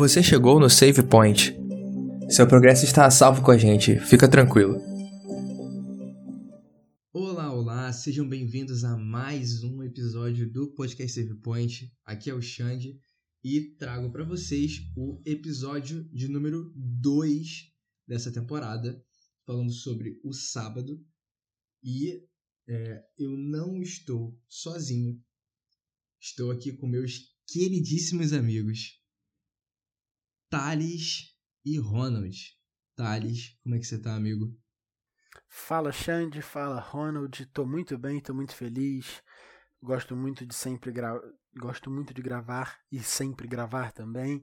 Você chegou no Save Point. Seu progresso está a salvo com a gente, fica tranquilo. Olá, olá, sejam bem-vindos a mais um episódio do podcast Save Point. Aqui é o Xande e trago para vocês o episódio de número 2 dessa temporada, falando sobre o sábado. E é, eu não estou sozinho, estou aqui com meus queridíssimos amigos Thales e Ronald. Thales, como é que você tá, amigo? Fala Xande, fala Ronald, tô muito bem, tô muito feliz. Gosto muito de sempre gra... gosto muito de gravar e sempre gravar também.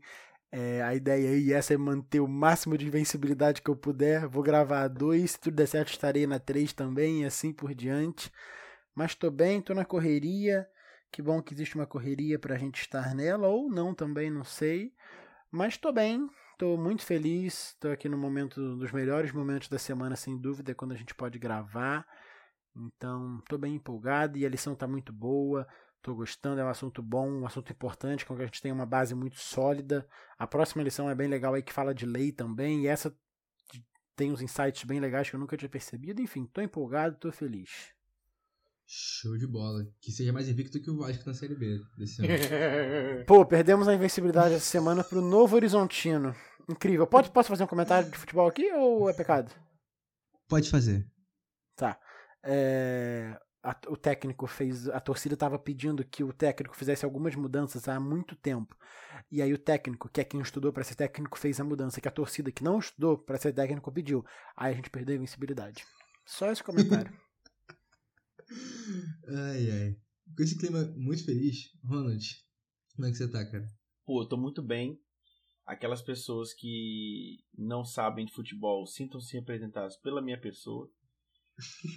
É, a ideia aí essa é manter o máximo de invencibilidade que eu puder. Vou gravar dois, se tudo der certo estarei na três também e assim por diante. Mas tô bem, tô na correria. Que bom que existe uma correria para a gente estar nela ou não também, não sei. Mas estou bem, estou muito feliz, estou aqui no momento dos melhores momentos da semana, sem dúvida, quando a gente pode gravar. Então, estou bem empolgado e a lição está muito boa. Estou gostando, é um assunto bom, um assunto importante, com que a gente tem uma base muito sólida. A próxima lição é bem legal aí que fala de lei também, e essa tem uns insights bem legais que eu nunca tinha percebido. Enfim, estou empolgado, estou feliz. Show de bola. Que seja mais invicto que o Vasco na Série B desse ano. Pô, perdemos a invencibilidade essa semana pro Novo Horizontino. Incrível. Pode, posso fazer um comentário de futebol aqui ou é pecado? Pode fazer. Tá. É, a, o técnico fez. A torcida estava pedindo que o técnico fizesse algumas mudanças há muito tempo. E aí o técnico, que é quem estudou para ser técnico, fez a mudança que a torcida que não estudou para ser técnico pediu. Aí a gente perdeu a invencibilidade. Só esse comentário. ai, ai. Com esse clima muito feliz, Ronald, como é que você tá, cara? Pô, eu tô muito bem. Aquelas pessoas que não sabem de futebol sintam-se representadas pela minha pessoa.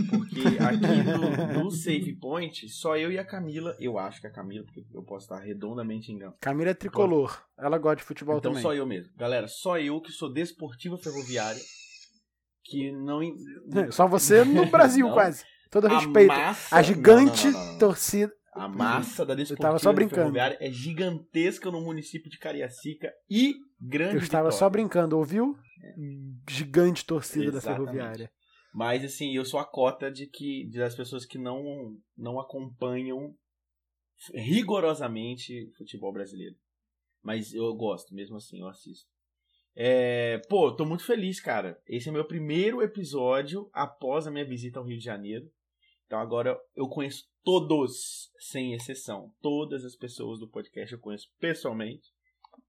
Porque aqui no, no, Save Point, só eu e a Camila, eu acho que a Camila, porque eu posso estar redondamente enganado. Camila é tricolor, ela gosta de futebol então, também. Então só eu mesmo. Galera, só eu que sou desportiva ferroviária, que não... Só você no Brasil quase. Todo a respeito. Massa... A gigante não, não, não, torcida. A massa da Desportiva eu tava só brincando. é gigantesca no município de Cariacica e grande. Eu estava vitória. só brincando, ouviu? Gigante torcida Exatamente. da Ferroviária. Mas assim, eu sou a cota de que das pessoas que não não acompanham rigorosamente futebol brasileiro. Mas eu gosto, mesmo assim, eu assisto. É, pô, tô muito feliz, cara. Esse é meu primeiro episódio após a minha visita ao Rio de Janeiro. Então agora eu conheço todos, sem exceção. Todas as pessoas do podcast eu conheço pessoalmente.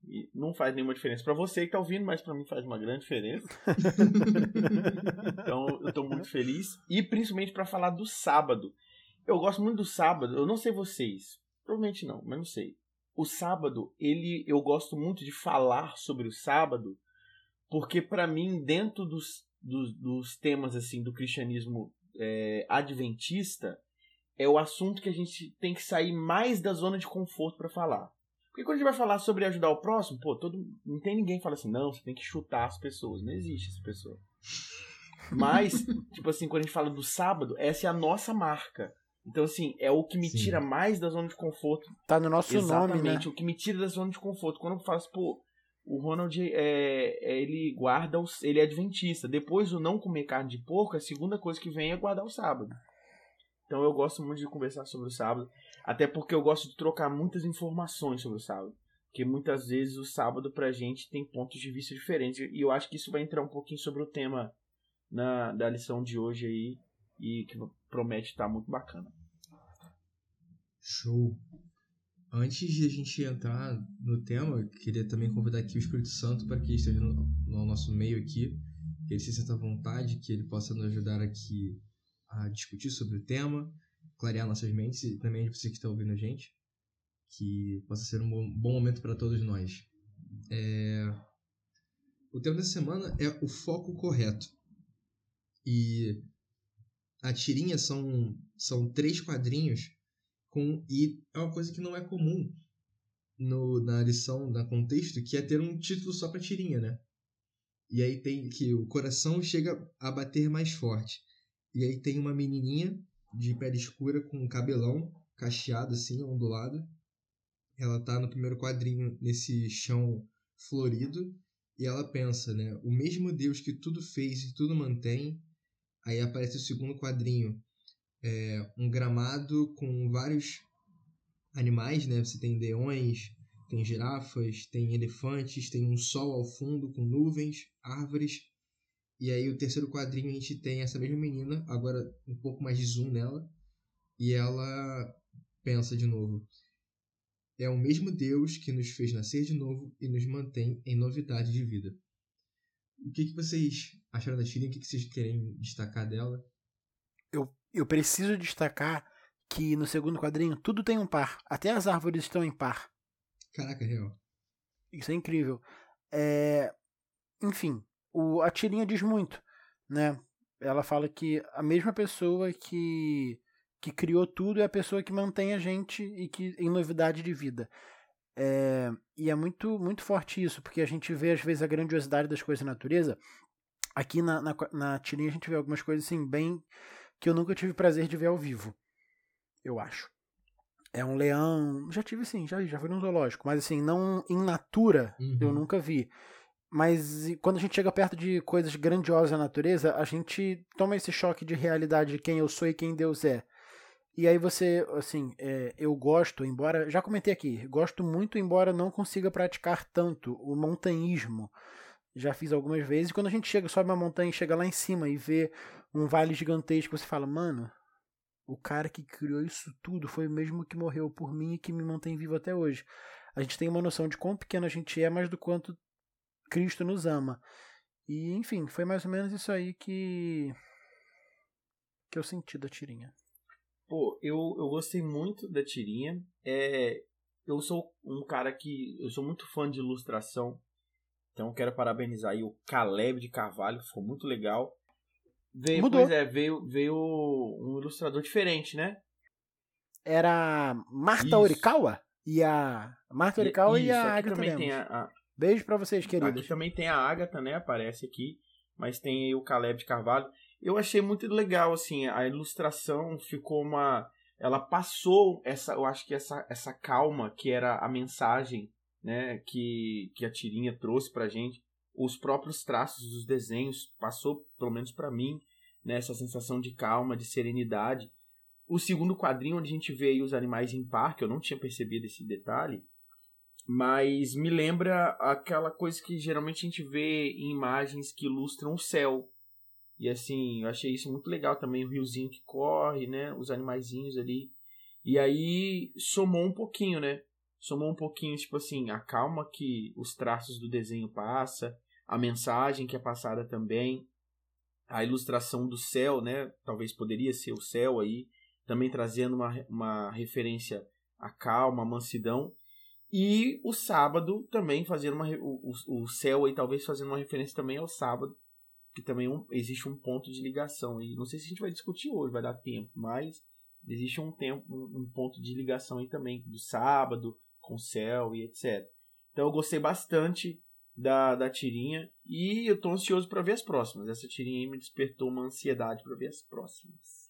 E não faz nenhuma diferença para você que tá ouvindo, mas para mim faz uma grande diferença. então eu tô muito feliz. E principalmente para falar do sábado. Eu gosto muito do sábado. Eu não sei vocês. Provavelmente não, mas não sei. O sábado, ele eu gosto muito de falar sobre o sábado, porque para mim, dentro dos, dos, dos temas assim do cristianismo é, adventista é o assunto que a gente tem que sair mais da zona de conforto para falar. Porque quando a gente vai falar sobre ajudar o próximo, pô, todo, não tem ninguém que fala assim, não, você tem que chutar as pessoas. Não existe essa pessoa. Mas, tipo assim, quando a gente fala do sábado, essa é a nossa marca. Então, assim, é o que me Sim. tira mais da zona de conforto. Tá no nosso Exatamente, nome, né? o que me tira da zona de conforto. Quando eu falo assim, pô, o Ronald é, é, ele guarda os, ele é adventista. Depois do não comer carne de porco, a segunda coisa que vem é guardar o sábado. Então eu gosto muito de conversar sobre o sábado, até porque eu gosto de trocar muitas informações sobre o sábado, porque muitas vezes o sábado pra gente tem pontos de vista diferentes e eu acho que isso vai entrar um pouquinho sobre o tema na da lição de hoje aí e que promete estar muito bacana. Show. Antes de a gente entrar no tema, queria também convidar aqui o Espírito Santo para que esteja no, no, nosso meio aqui, que ele se sinta à vontade, que ele possa nos ajudar aqui a discutir sobre o tema, clarear nossas mentes e também você que está ouvindo a gente, que possa ser um bom, bom momento para todos nós. É... O tema dessa semana é o foco correto. E a tirinha são, são três quadrinhos com e é uma coisa que não é comum no, na lição, na contexto, que é ter um título só para tirinha, né? E aí tem que o coração chega a bater mais forte. E aí tem uma menininha de pele escura com um cabelão cacheado assim, ondulado. Ela tá no primeiro quadrinho nesse chão florido e ela pensa, né? O mesmo Deus que tudo fez e tudo mantém. Aí aparece o segundo quadrinho, é, um gramado com vários animais, né? Você tem leões, tem girafas, tem elefantes, tem um sol ao fundo com nuvens, árvores. E aí o terceiro quadrinho a gente tem essa mesma menina, agora um pouco mais de zoom nela, e ela pensa de novo. É o mesmo Deus que nos fez nascer de novo e nos mantém em novidade de vida. O que, que vocês acharam da Shirin? O que, que vocês querem destacar dela? Eu, preciso destacar que no segundo quadrinho tudo tem um par. Até as árvores estão em par. Caraca, real. Isso é incrível. É... Enfim, o, a tirinha diz muito, né? Ela fala que a mesma pessoa que, que criou tudo é a pessoa que mantém a gente e que em novidade de vida. É, e é muito, muito forte isso, porque a gente vê às vezes a grandiosidade das coisas da natureza. Aqui na, na, na tirinha a gente vê algumas coisas assim, bem que eu nunca tive prazer de ver ao vivo eu acho. É um leão. Já tive sim, já, já fui num zoológico, mas assim, não em natura uhum. eu nunca vi. Mas quando a gente chega perto de coisas grandiosas na natureza, a gente toma esse choque de realidade de quem eu sou e quem Deus é. E aí você, assim, é, eu gosto, embora. Já comentei aqui, gosto muito, embora não consiga praticar tanto o montanhismo. Já fiz algumas vezes. E quando a gente chega, sobe uma montanha e chega lá em cima e vê um vale gigantesco, você fala, mano, o cara que criou isso tudo foi o mesmo que morreu por mim e que me mantém vivo até hoje. A gente tem uma noção de quão pequeno a gente é, mas do quanto Cristo nos ama. E, enfim, foi mais ou menos isso aí que que eu senti da tirinha. Pô, eu, eu gostei muito da tirinha. É, eu sou um cara que eu sou muito fã de ilustração. Então quero parabenizar aí o Caleb de Carvalho, ficou muito legal. Veio, Mudou. Pois é, veio, veio um ilustrador diferente, né? Era Marta Isso. Orikawa e a Marta Orikawa Isso, e a Agatha também tem a, a... Beijo para vocês, queridos. Aqui também tem a Agatha, né? Aparece aqui, mas tem o Caleb de Carvalho. Eu achei muito legal assim, a ilustração ficou uma ela passou essa, eu acho que essa essa calma que era a mensagem, né, que que a tirinha trouxe pra gente os próprios traços dos desenhos, passou, pelo menos para mim, né, sensação de calma, de serenidade. O segundo quadrinho, onde a gente vê os animais em parque, eu não tinha percebido esse detalhe, mas me lembra aquela coisa que geralmente a gente vê em imagens que ilustram o céu. E assim, eu achei isso muito legal também, o riozinho que corre, né, os animaizinhos ali. E aí somou um pouquinho, né? Somou um pouquinho, tipo assim, a calma que os traços do desenho passa, a mensagem que é passada também, a ilustração do céu, né? Talvez poderia ser o céu aí, também trazendo uma, uma referência à calma, à mansidão. E o sábado também fazendo uma. O, o céu aí talvez fazendo uma referência também ao sábado, que também um, existe um ponto de ligação. E não sei se a gente vai discutir hoje, vai dar tempo, mas existe um tempo, um ponto de ligação aí também do sábado com céu e etc. Então eu gostei bastante da, da tirinha. E eu tô ansioso para ver as próximas. Essa tirinha aí me despertou uma ansiedade para ver as próximas.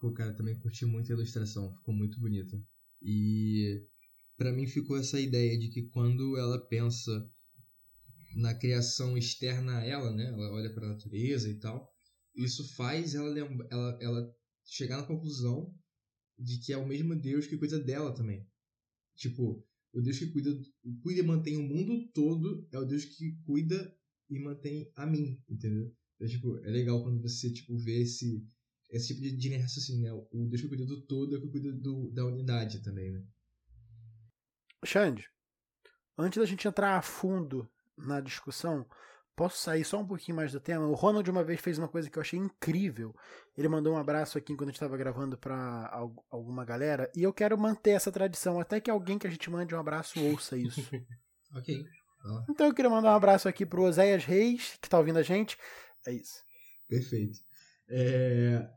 Pô, cara, também curti muito a ilustração, ficou muito bonita. E para mim ficou essa ideia de que quando ela pensa na criação externa a ela, né? Ela olha para a natureza e tal. Isso faz ela, ela, ela chegar na conclusão de que é o mesmo Deus que cuida dela também. Tipo, o Deus que cuida, cuida e mantém o mundo todo é o Deus que cuida e mantém a mim, entendeu? Então, tipo, é legal quando você, tipo, vê esse, esse tipo de, de raciocínio, né? O Deus que cuida do todo é o que cuida do, da unidade também, né? Xande, antes da gente entrar a fundo na discussão, Posso sair só um pouquinho mais do tema? O Ronald uma vez fez uma coisa que eu achei incrível. Ele mandou um abraço aqui quando a gente estava gravando para alguma galera. E eu quero manter essa tradição até que alguém que a gente mande um abraço ouça isso. ok. Ah. Então eu queria mandar um abraço aqui pro Oséias Reis, que está ouvindo a gente. É isso. Perfeito. É,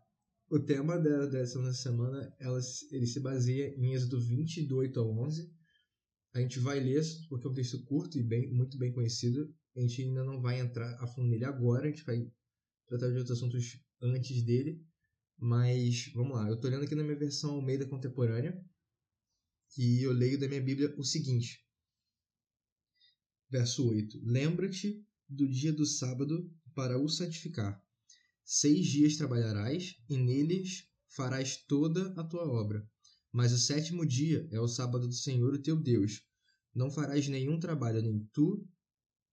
o tema da, dessa semana ela, ele se baseia em Êxodo 20, do 8 ao 11. A gente vai ler, porque é um texto curto e bem, muito bem conhecido. A gente ainda não vai entrar a fundo nele agora, a gente vai tratar de outros assuntos antes dele. Mas vamos lá, eu estou lendo aqui na minha versão Almeida Contemporânea e eu leio da minha Bíblia o seguinte: Verso 8: Lembra-te do dia do sábado para o santificar. Seis dias trabalharás e neles farás toda a tua obra. Mas o sétimo dia é o sábado do Senhor, o teu Deus. Não farás nenhum trabalho, nem tu,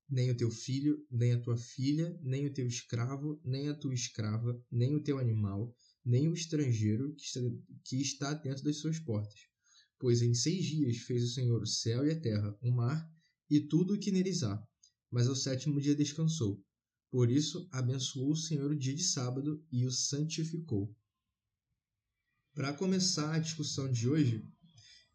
nem o teu filho, nem a tua filha, nem o teu escravo, nem a tua escrava, nem o teu animal, nem o estrangeiro que está, que está dentro das suas portas. Pois em seis dias fez o Senhor o céu e a terra, o mar e tudo o que neles há. Mas ao sétimo dia descansou. Por isso abençoou o Senhor o dia de sábado e o santificou. Para começar a discussão de hoje,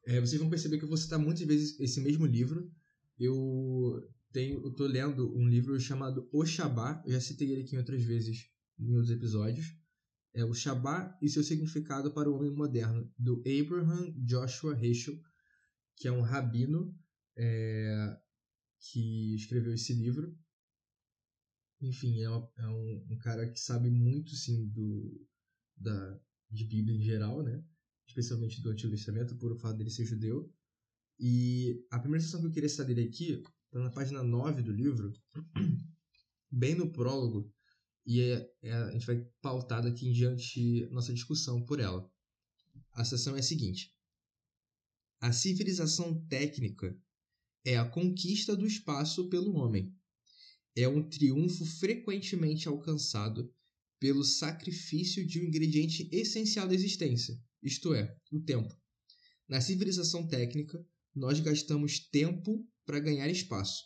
é, vocês vão perceber que eu vou citar muitas vezes esse mesmo livro. Eu tenho, eu tô lendo um livro chamado O Shabá. Eu já citei ele aqui outras vezes em outros episódios. É o Shabá e seu significado para o homem moderno, do Abraham Joshua Heschel, que é um rabino é, que escreveu esse livro. Enfim, é, é um, um, cara que sabe muito, sim, do, da, de Bíblia em geral, né? Especialmente do Antigo Testamento, por o fato dele ser judeu. E a primeira sessão que eu queria dele aqui está na página 9 do livro, bem no prólogo, e é, é, a gente vai pautar daqui em diante nossa discussão por ela. A sessão é a seguinte: A civilização técnica é a conquista do espaço pelo homem. É um triunfo frequentemente alcançado pelo sacrifício de um ingrediente essencial da existência, isto é, o tempo. Na civilização técnica, nós gastamos tempo para ganhar espaço.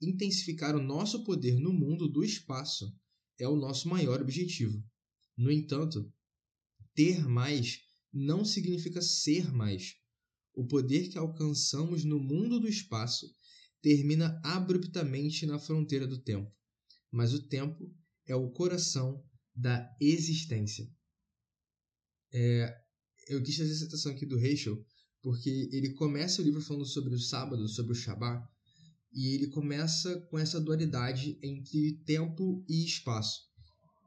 Intensificar o nosso poder no mundo do espaço é o nosso maior objetivo. No entanto, ter mais não significa ser mais. O poder que alcançamos no mundo do espaço termina abruptamente na fronteira do tempo, mas o tempo é o coração da existência. É, eu quis fazer essa citação aqui do Rachel porque ele começa o livro falando sobre o sábado, sobre o Shabat, e ele começa com essa dualidade entre tempo e espaço.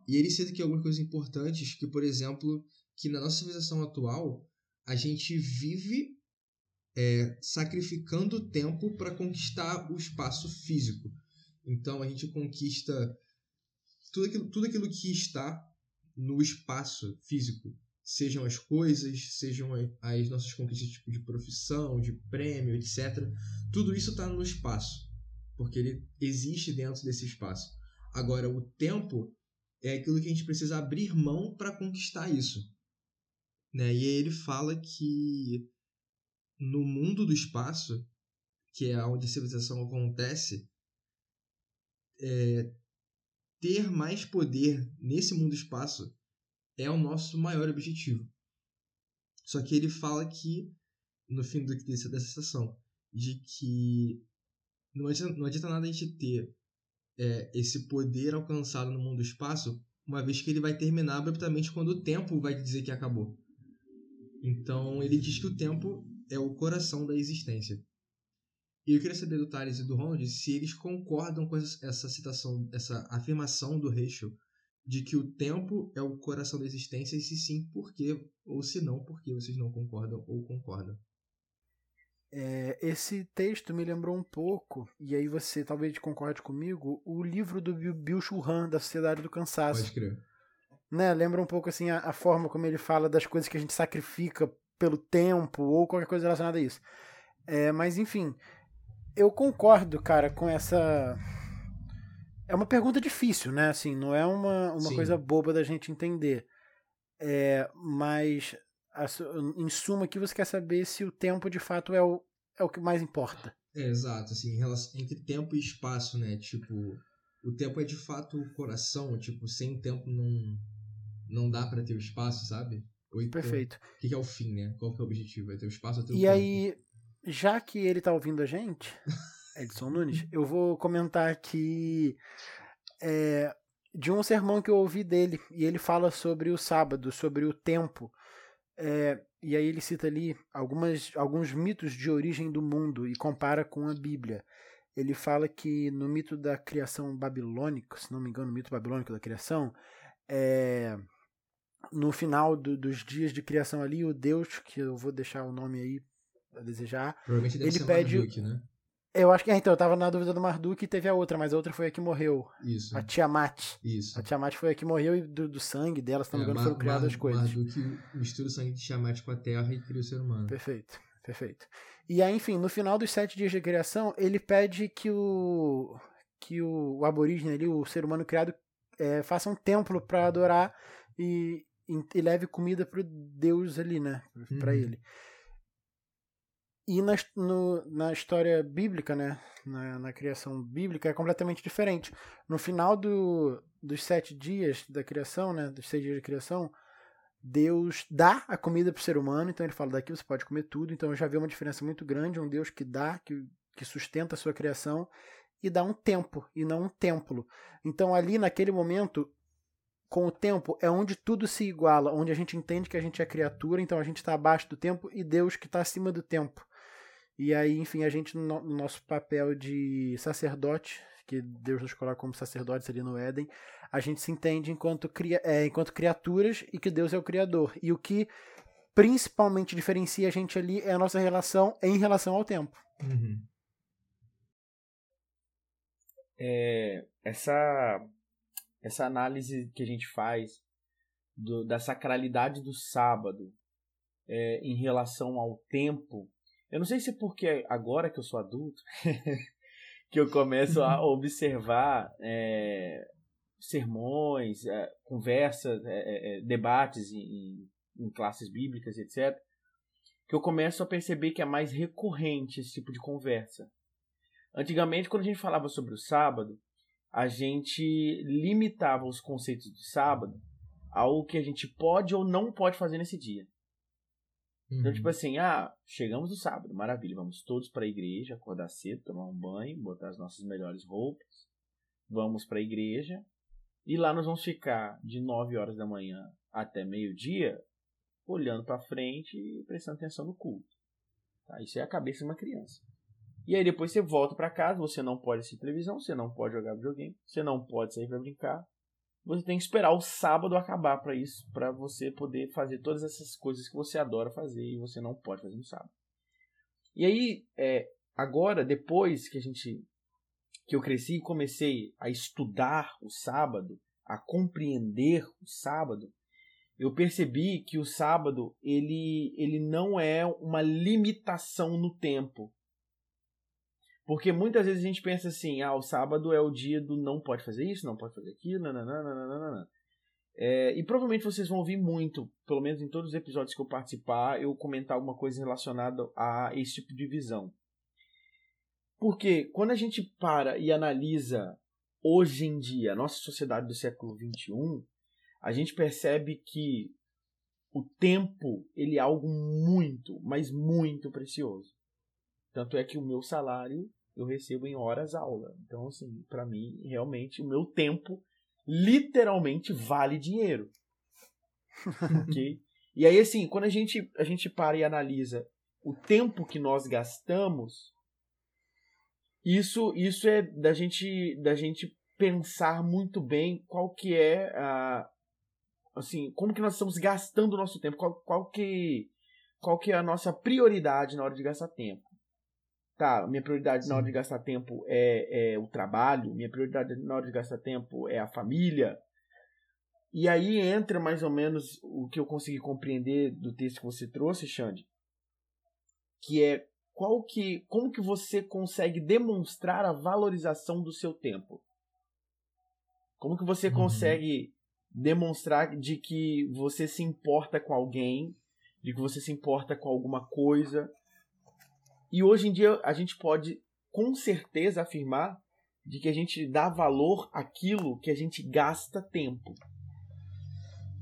E ele cita aqui algumas coisas importantes, que, por exemplo, que na nossa civilização atual, a gente vive é, sacrificando tempo para conquistar o espaço físico. Então, a gente conquista tudo aquilo, tudo aquilo que está no espaço físico, sejam as coisas, sejam as nossas conquistas tipo de profissão, de prêmio, etc. Tudo isso está no espaço, porque ele existe dentro desse espaço. Agora, o tempo é aquilo que a gente precisa abrir mão para conquistar isso. Né? E aí ele fala que no mundo do espaço, que é onde a civilização acontece, é, ter mais poder nesse mundo espaço é o nosso maior objetivo. Só que ele fala que, no fim do, dessa, dessa sessão, de que não adianta, não adianta nada a gente ter é, esse poder alcançado no mundo espaço, uma vez que ele vai terminar abruptamente quando o tempo vai dizer que acabou. Então ele diz que o tempo é o coração da existência. E eu queria saber do Thales e do Ronald se eles concordam com essa citação, essa afirmação do Rachel de que o tempo é o coração da existência, e se sim, por quê? Ou se não, por que vocês não concordam ou concordam? É, esse texto me lembrou um pouco, e aí você talvez concorde comigo, o livro do Bill Churran, da Sociedade do Cansaço. Pode crer. Né, lembra um pouco assim a, a forma como ele fala das coisas que a gente sacrifica pelo tempo ou qualquer coisa relacionada a isso. É, mas enfim, eu concordo, cara, com essa. É uma pergunta difícil, né? Assim, não é uma, uma coisa boba da gente entender. É, mas, em suma, aqui você quer saber se o tempo de fato é o, é o que mais importa. É, exato. Assim, relação, entre tempo e espaço, né? Tipo, o tempo é de fato o coração. Tipo, sem tempo não, não dá para ter o espaço, sabe? Então, Perfeito. O que é o fim, né? Qual que é o objetivo? É ter o espaço ou ter o E tempo? aí, já que ele tá ouvindo a gente, Edson Nunes, eu vou comentar aqui é, de um sermão que eu ouvi dele, e ele fala sobre o sábado, sobre o tempo. É, e aí ele cita ali algumas, alguns mitos de origem do mundo e compara com a Bíblia. Ele fala que no mito da criação babilônica, se não me engano, o mito babilônico da criação, é, no final do, dos dias de criação ali, o Deus, que eu vou deixar o nome aí a desejar. Ele pede Marduk, né? Eu acho que. É, então, eu tava na dúvida do Marduk e teve a outra, mas a outra foi a que morreu. Isso. A Tiamat. Isso. A Tiamat foi a que morreu e do, do sangue dela, se não me engano, foram criadas as coisas. Marduk mistura o sangue de Tiamat com a terra e cria o ser humano. Perfeito, perfeito. E aí, enfim, no final dos sete dias de criação, ele pede que o. que o, o aborígene ali, o ser humano criado, é, faça um templo para adorar e, e, e, leve comida pro Deus ali, né? Pra uhum. ele. E na, no, na história bíblica, né, na, na, criação bíblica, é completamente diferente. No final do, dos sete dias da criação, né, dos seis dias de criação, Deus dá a comida para o ser humano, então ele fala: daqui você pode comer tudo. Então já vi uma diferença muito grande: um Deus que dá, que, que sustenta a sua criação, e dá um tempo, e não um templo. Então ali, naquele momento, com o tempo, é onde tudo se iguala, onde a gente entende que a gente é criatura, então a gente está abaixo do tempo, e Deus que está acima do tempo. E aí, enfim, a gente, no nosso papel de sacerdote, que Deus nos coloca como sacerdotes ali no Éden, a gente se entende enquanto, cria, é, enquanto criaturas e que Deus é o Criador. E o que principalmente diferencia a gente ali é a nossa relação em relação ao tempo. Uhum. É, essa, essa análise que a gente faz do, da sacralidade do sábado é, em relação ao tempo eu não sei se é porque agora que eu sou adulto que eu começo a uhum. observar é, sermões, é, conversas, é, debates em, em, classes bíblicas, etc., que eu começo a perceber que é mais recorrente esse tipo de conversa. Antigamente, quando a gente falava sobre o sábado, a gente limitava os conceitos do sábado ao que a gente pode ou não pode fazer nesse dia. Uhum. Então, tipo assim, ah, chegamos no sábado, maravilha, vamos todos para a igreja, acordar cedo, tomar um banho, botar as nossas melhores roupas, vamos para a igreja, e lá nós vamos ficar de 9 horas da manhã até meio-dia, olhando para frente e prestando atenção no culto. Tá? Isso é a cabeça de uma criança. E aí depois você volta para casa, você não pode assistir televisão, você não pode jogar videogame, você não pode sair para brincar, você tem que esperar o sábado acabar para isso, para você poder fazer todas essas coisas que você adora fazer e você não pode fazer no sábado. E aí, é, agora, depois que a gente, que eu cresci e comecei a estudar o sábado, a compreender o sábado, eu percebi que o sábado ele, ele não é uma limitação no tempo. Porque muitas vezes a gente pensa assim, ah, o sábado é o dia do não pode fazer isso, não pode fazer aquilo, nananana. É, e provavelmente vocês vão ouvir muito, pelo menos em todos os episódios que eu participar, eu comentar alguma coisa relacionada a esse tipo de visão. Porque quando a gente para e analisa hoje em dia a nossa sociedade do século XXI, a gente percebe que o tempo ele é algo muito, mas muito precioso. Tanto é que o meu salário eu recebo em horas aula. Então, assim, para mim, realmente, o meu tempo literalmente vale dinheiro. ok? E aí, assim, quando a gente, a gente para e analisa o tempo que nós gastamos, isso, isso é da gente, da gente pensar muito bem qual que é a assim, como que nós estamos gastando o nosso tempo, qual, qual que qual que é a nossa prioridade na hora de gastar tempo tá, minha prioridade Sim. na hora de gastar tempo é, é o trabalho, minha prioridade na hora de gastar tempo é a família. E aí entra mais ou menos o que eu consegui compreender do texto que você trouxe, Xande, que é qual que, como que você consegue demonstrar a valorização do seu tempo? Como que você uhum. consegue demonstrar de que você se importa com alguém, de que você se importa com alguma coisa, e hoje em dia a gente pode com certeza afirmar de que a gente dá valor àquilo que a gente gasta tempo.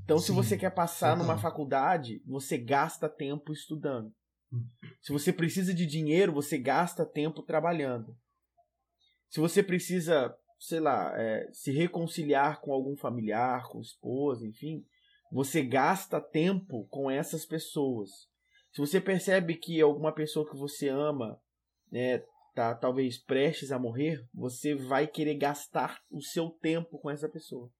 Então, Sim, se você quer passar numa faculdade, você gasta tempo estudando. Hum. Se você precisa de dinheiro, você gasta tempo trabalhando. Se você precisa, sei lá, é, se reconciliar com algum familiar, com esposa, enfim, você gasta tempo com essas pessoas. Se você percebe que alguma pessoa que você ama, né, tá talvez prestes a morrer, você vai querer gastar o seu tempo com essa pessoa.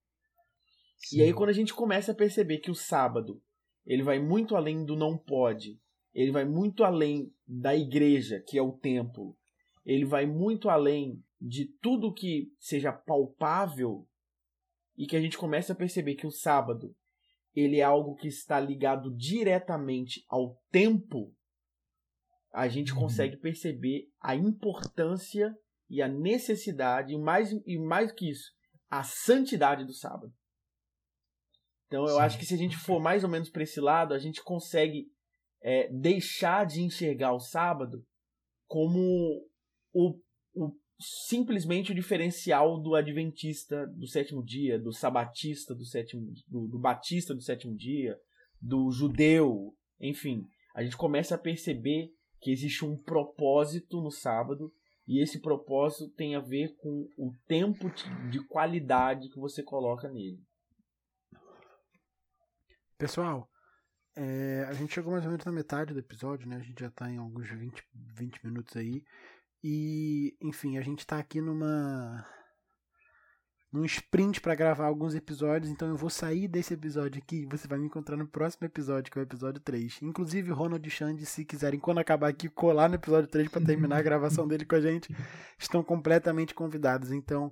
Sim. E aí quando a gente começa a perceber que o sábado, ele vai muito além do não pode, ele vai muito além da igreja, que é o templo. ele vai muito além de tudo que seja palpável e que a gente começa a perceber que o sábado ele é algo que está ligado diretamente ao tempo, a gente uhum. consegue perceber a importância e a necessidade, e mais, e mais que isso, a santidade do sábado. Então eu Sim. acho que se a gente for mais ou menos para esse lado, a gente consegue é, deixar de enxergar o sábado como o, o simplesmente o diferencial do adventista do sétimo dia, do sabatista do sétimo, do, do batista do sétimo dia, do judeu, enfim, a gente começa a perceber que existe um propósito no sábado e esse propósito tem a ver com o tempo de qualidade que você coloca nele. Pessoal, é, a gente chegou mais ou menos na metade do episódio, né? A gente já está em alguns 20, 20 minutos aí. E, enfim, a gente está aqui numa num sprint para gravar alguns episódios, então eu vou sair desse episódio aqui e você vai me encontrar no próximo episódio, que é o episódio 3. Inclusive, Ronald e Xande, se quiserem, quando acabar aqui, colar no episódio 3 para terminar a gravação dele com a gente, estão completamente convidados. Então,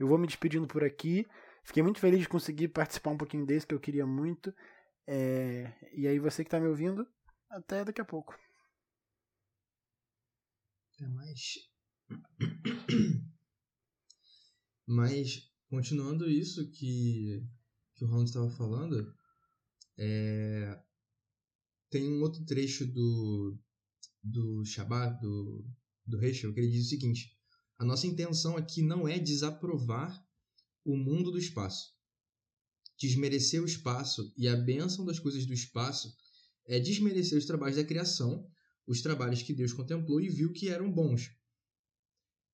eu vou me despedindo por aqui. Fiquei muito feliz de conseguir participar um pouquinho desse, que eu queria muito. É... E aí, você que está me ouvindo, até daqui a pouco. Até mais. Mas, continuando isso que, que o Ronald estava falando, é... tem um outro trecho do, do Shabbat, do, do Heschel, que ele diz o seguinte: A nossa intenção aqui não é desaprovar o mundo do espaço. Desmerecer o espaço e a bênção das coisas do espaço é desmerecer os trabalhos da criação, os trabalhos que Deus contemplou e viu que eram bons.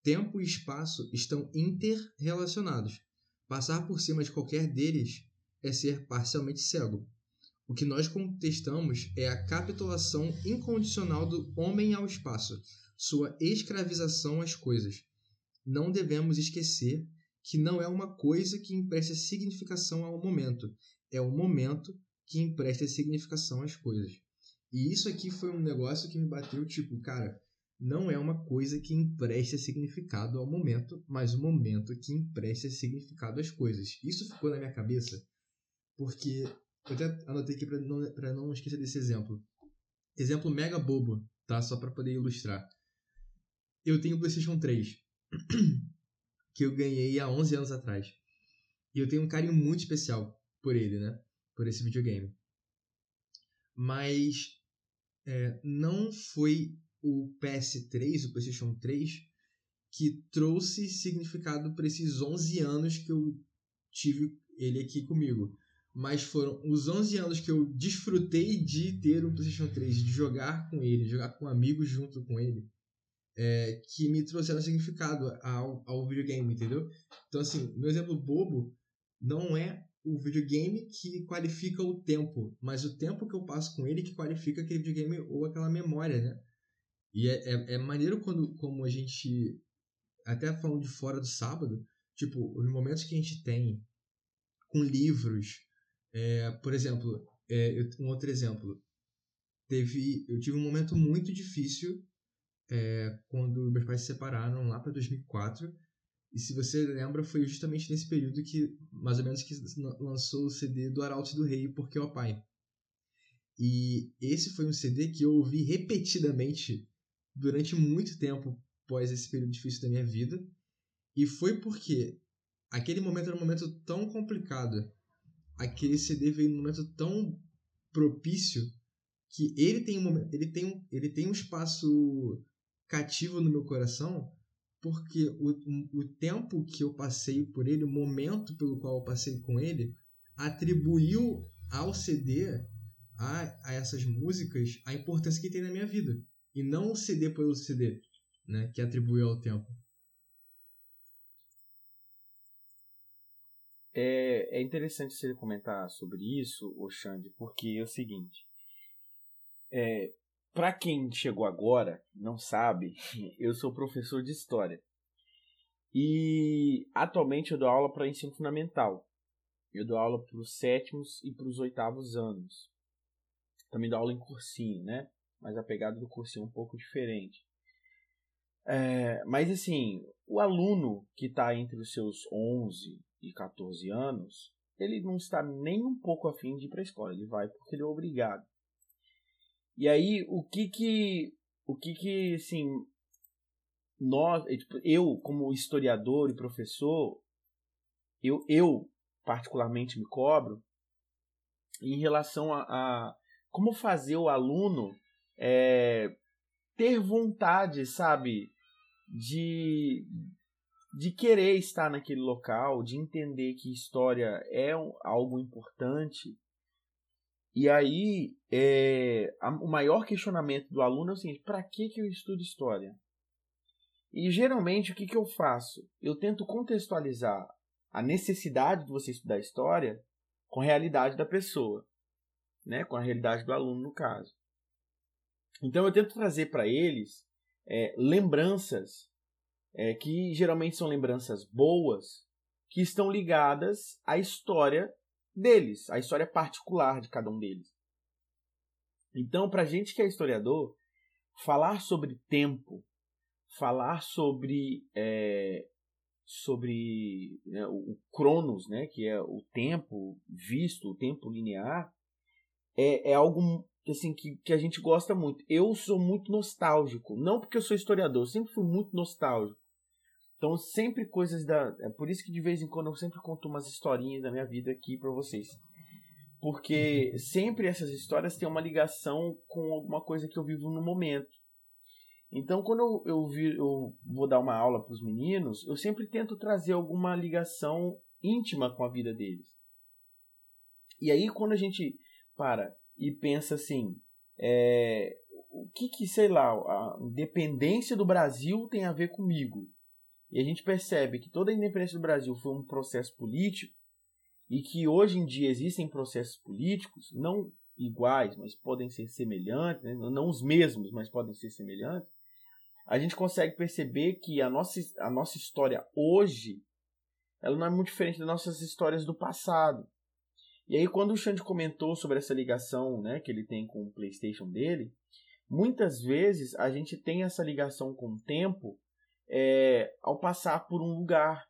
Tempo e espaço estão interrelacionados. Passar por cima de qualquer deles é ser parcialmente cego. O que nós contestamos é a capitulação incondicional do homem ao espaço, sua escravização às coisas. Não devemos esquecer que não é uma coisa que empresta significação ao momento, é o momento que empresta significação às coisas. E isso aqui foi um negócio que me bateu, tipo, cara, não é uma coisa que empresta significado ao momento, mas o momento que empresta significado às coisas. Isso ficou na minha cabeça porque eu até anotei aqui para não, pra não esquecer desse exemplo. Exemplo mega bobo, tá? Só para poder ilustrar. Eu tenho o PlayStation 3, que eu ganhei há 11 anos atrás. E eu tenho um carinho muito especial por ele, né? Por esse videogame. Mas é, não foi o PS3, o PlayStation 3, que trouxe significado para esses 11 anos que eu tive ele aqui comigo. Mas foram os 11 anos que eu desfrutei de ter o PlayStation 3, de jogar com ele, jogar com amigos junto com ele, é, que me trouxeram significado ao, ao videogame, entendeu? Então, assim, no exemplo bobo, não é o videogame que qualifica o tempo, mas o tempo que eu passo com ele que qualifica aquele videogame ou aquela memória, né? E é, é, é maneiro quando como a gente, até falando de fora do sábado, tipo, os momentos que a gente tem com livros, é, por exemplo, é, um outro exemplo, teve, eu tive um momento muito difícil é, quando meus pais se separaram lá para 2004 e se você lembra, foi justamente nesse período que, mais ou menos, que lançou o CD do Arauto do Rei, Porque o Pai. E esse foi um CD que eu ouvi repetidamente durante muito tempo após esse período difícil da minha vida. E foi porque aquele momento era um momento tão complicado, aquele CD veio num momento tão propício que ele tem um ele tem um, ele tem um espaço cativo no meu coração porque o, o tempo que eu passei por ele, o momento pelo qual eu passei com ele, atribuiu ao CD, a, a essas músicas, a importância que tem na minha vida. E não o CD pelo CD, né, que atribuiu ao tempo. É, é interessante você comentar sobre isso, Oxande, porque é o seguinte. É, para quem chegou agora, não sabe, eu sou professor de história. E atualmente eu dou aula para ensino fundamental. Eu dou aula para os sétimos e para os oitavos anos. Também dou aula em cursinho, né? Mas a pegada do cursinho é um pouco diferente. É, mas assim, o aluno que está entre os seus 11 e 14 anos, ele não está nem um pouco afim de ir para a escola, ele vai porque ele é obrigado. E aí, o que que, o que que, assim, nós, tipo, eu como historiador e professor, eu, eu particularmente me cobro em relação a, a como fazer o aluno é, ter vontade, sabe, de, de querer estar naquele local, de entender que história é algo importante. E aí, é, a, o maior questionamento do aluno é o seguinte: para que, que eu estudo história? E geralmente, o que, que eu faço? Eu tento contextualizar a necessidade de você estudar história com a realidade da pessoa, né? com a realidade do aluno, no caso. Então, eu tento trazer para eles é, lembranças é, que geralmente são lembranças boas que estão ligadas à história deles, à história particular de cada um deles. Então, para gente que é historiador, falar sobre tempo, falar sobre é, sobre né, o, o Cronos, né, que é o tempo visto, o tempo linear, é, é algo assim que, que a gente gosta muito. Eu sou muito nostálgico, não porque eu sou historiador, eu sempre fui muito nostálgico. Então, sempre coisas da. É por isso que de vez em quando eu sempre conto umas historinhas da minha vida aqui para vocês. Porque sempre essas histórias têm uma ligação com alguma coisa que eu vivo no momento. Então, quando eu, eu, vi, eu vou dar uma aula para os meninos, eu sempre tento trazer alguma ligação íntima com a vida deles. E aí, quando a gente para e pensa assim, é, o que que, sei lá, a independência do Brasil tem a ver comigo? E a gente percebe que toda a independência do Brasil foi um processo político e que hoje em dia existem processos políticos, não iguais, mas podem ser semelhantes, né? não os mesmos, mas podem ser semelhantes, a gente consegue perceber que a nossa, a nossa história hoje ela não é muito diferente das nossas histórias do passado. E aí, quando o Xande comentou sobre essa ligação né, que ele tem com o PlayStation dele, muitas vezes a gente tem essa ligação com o tempo é, ao passar por um lugar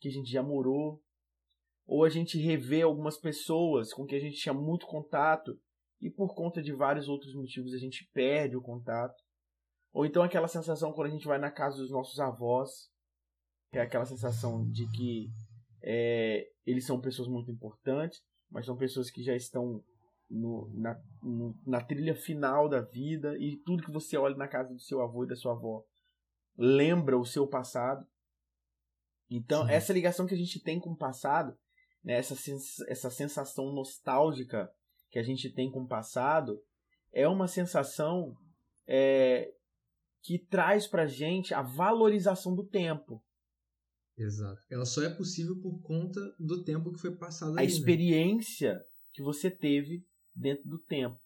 que a gente já morou, ou a gente revê algumas pessoas com que a gente tinha muito contato e por conta de vários outros motivos a gente perde o contato. Ou então aquela sensação quando a gente vai na casa dos nossos avós, é aquela sensação de que é, eles são pessoas muito importantes, mas são pessoas que já estão no, na, no, na trilha final da vida e tudo que você olha na casa do seu avô e da sua avó lembra o seu passado. Então, Sim. essa ligação que a gente tem com o passado, né, essa, sens essa sensação nostálgica que a gente tem com o passado, é uma sensação é, que traz pra gente a valorização do tempo. Exato. Ela só é possível por conta do tempo que foi passado. A aí, experiência né? que você teve dentro do tempo.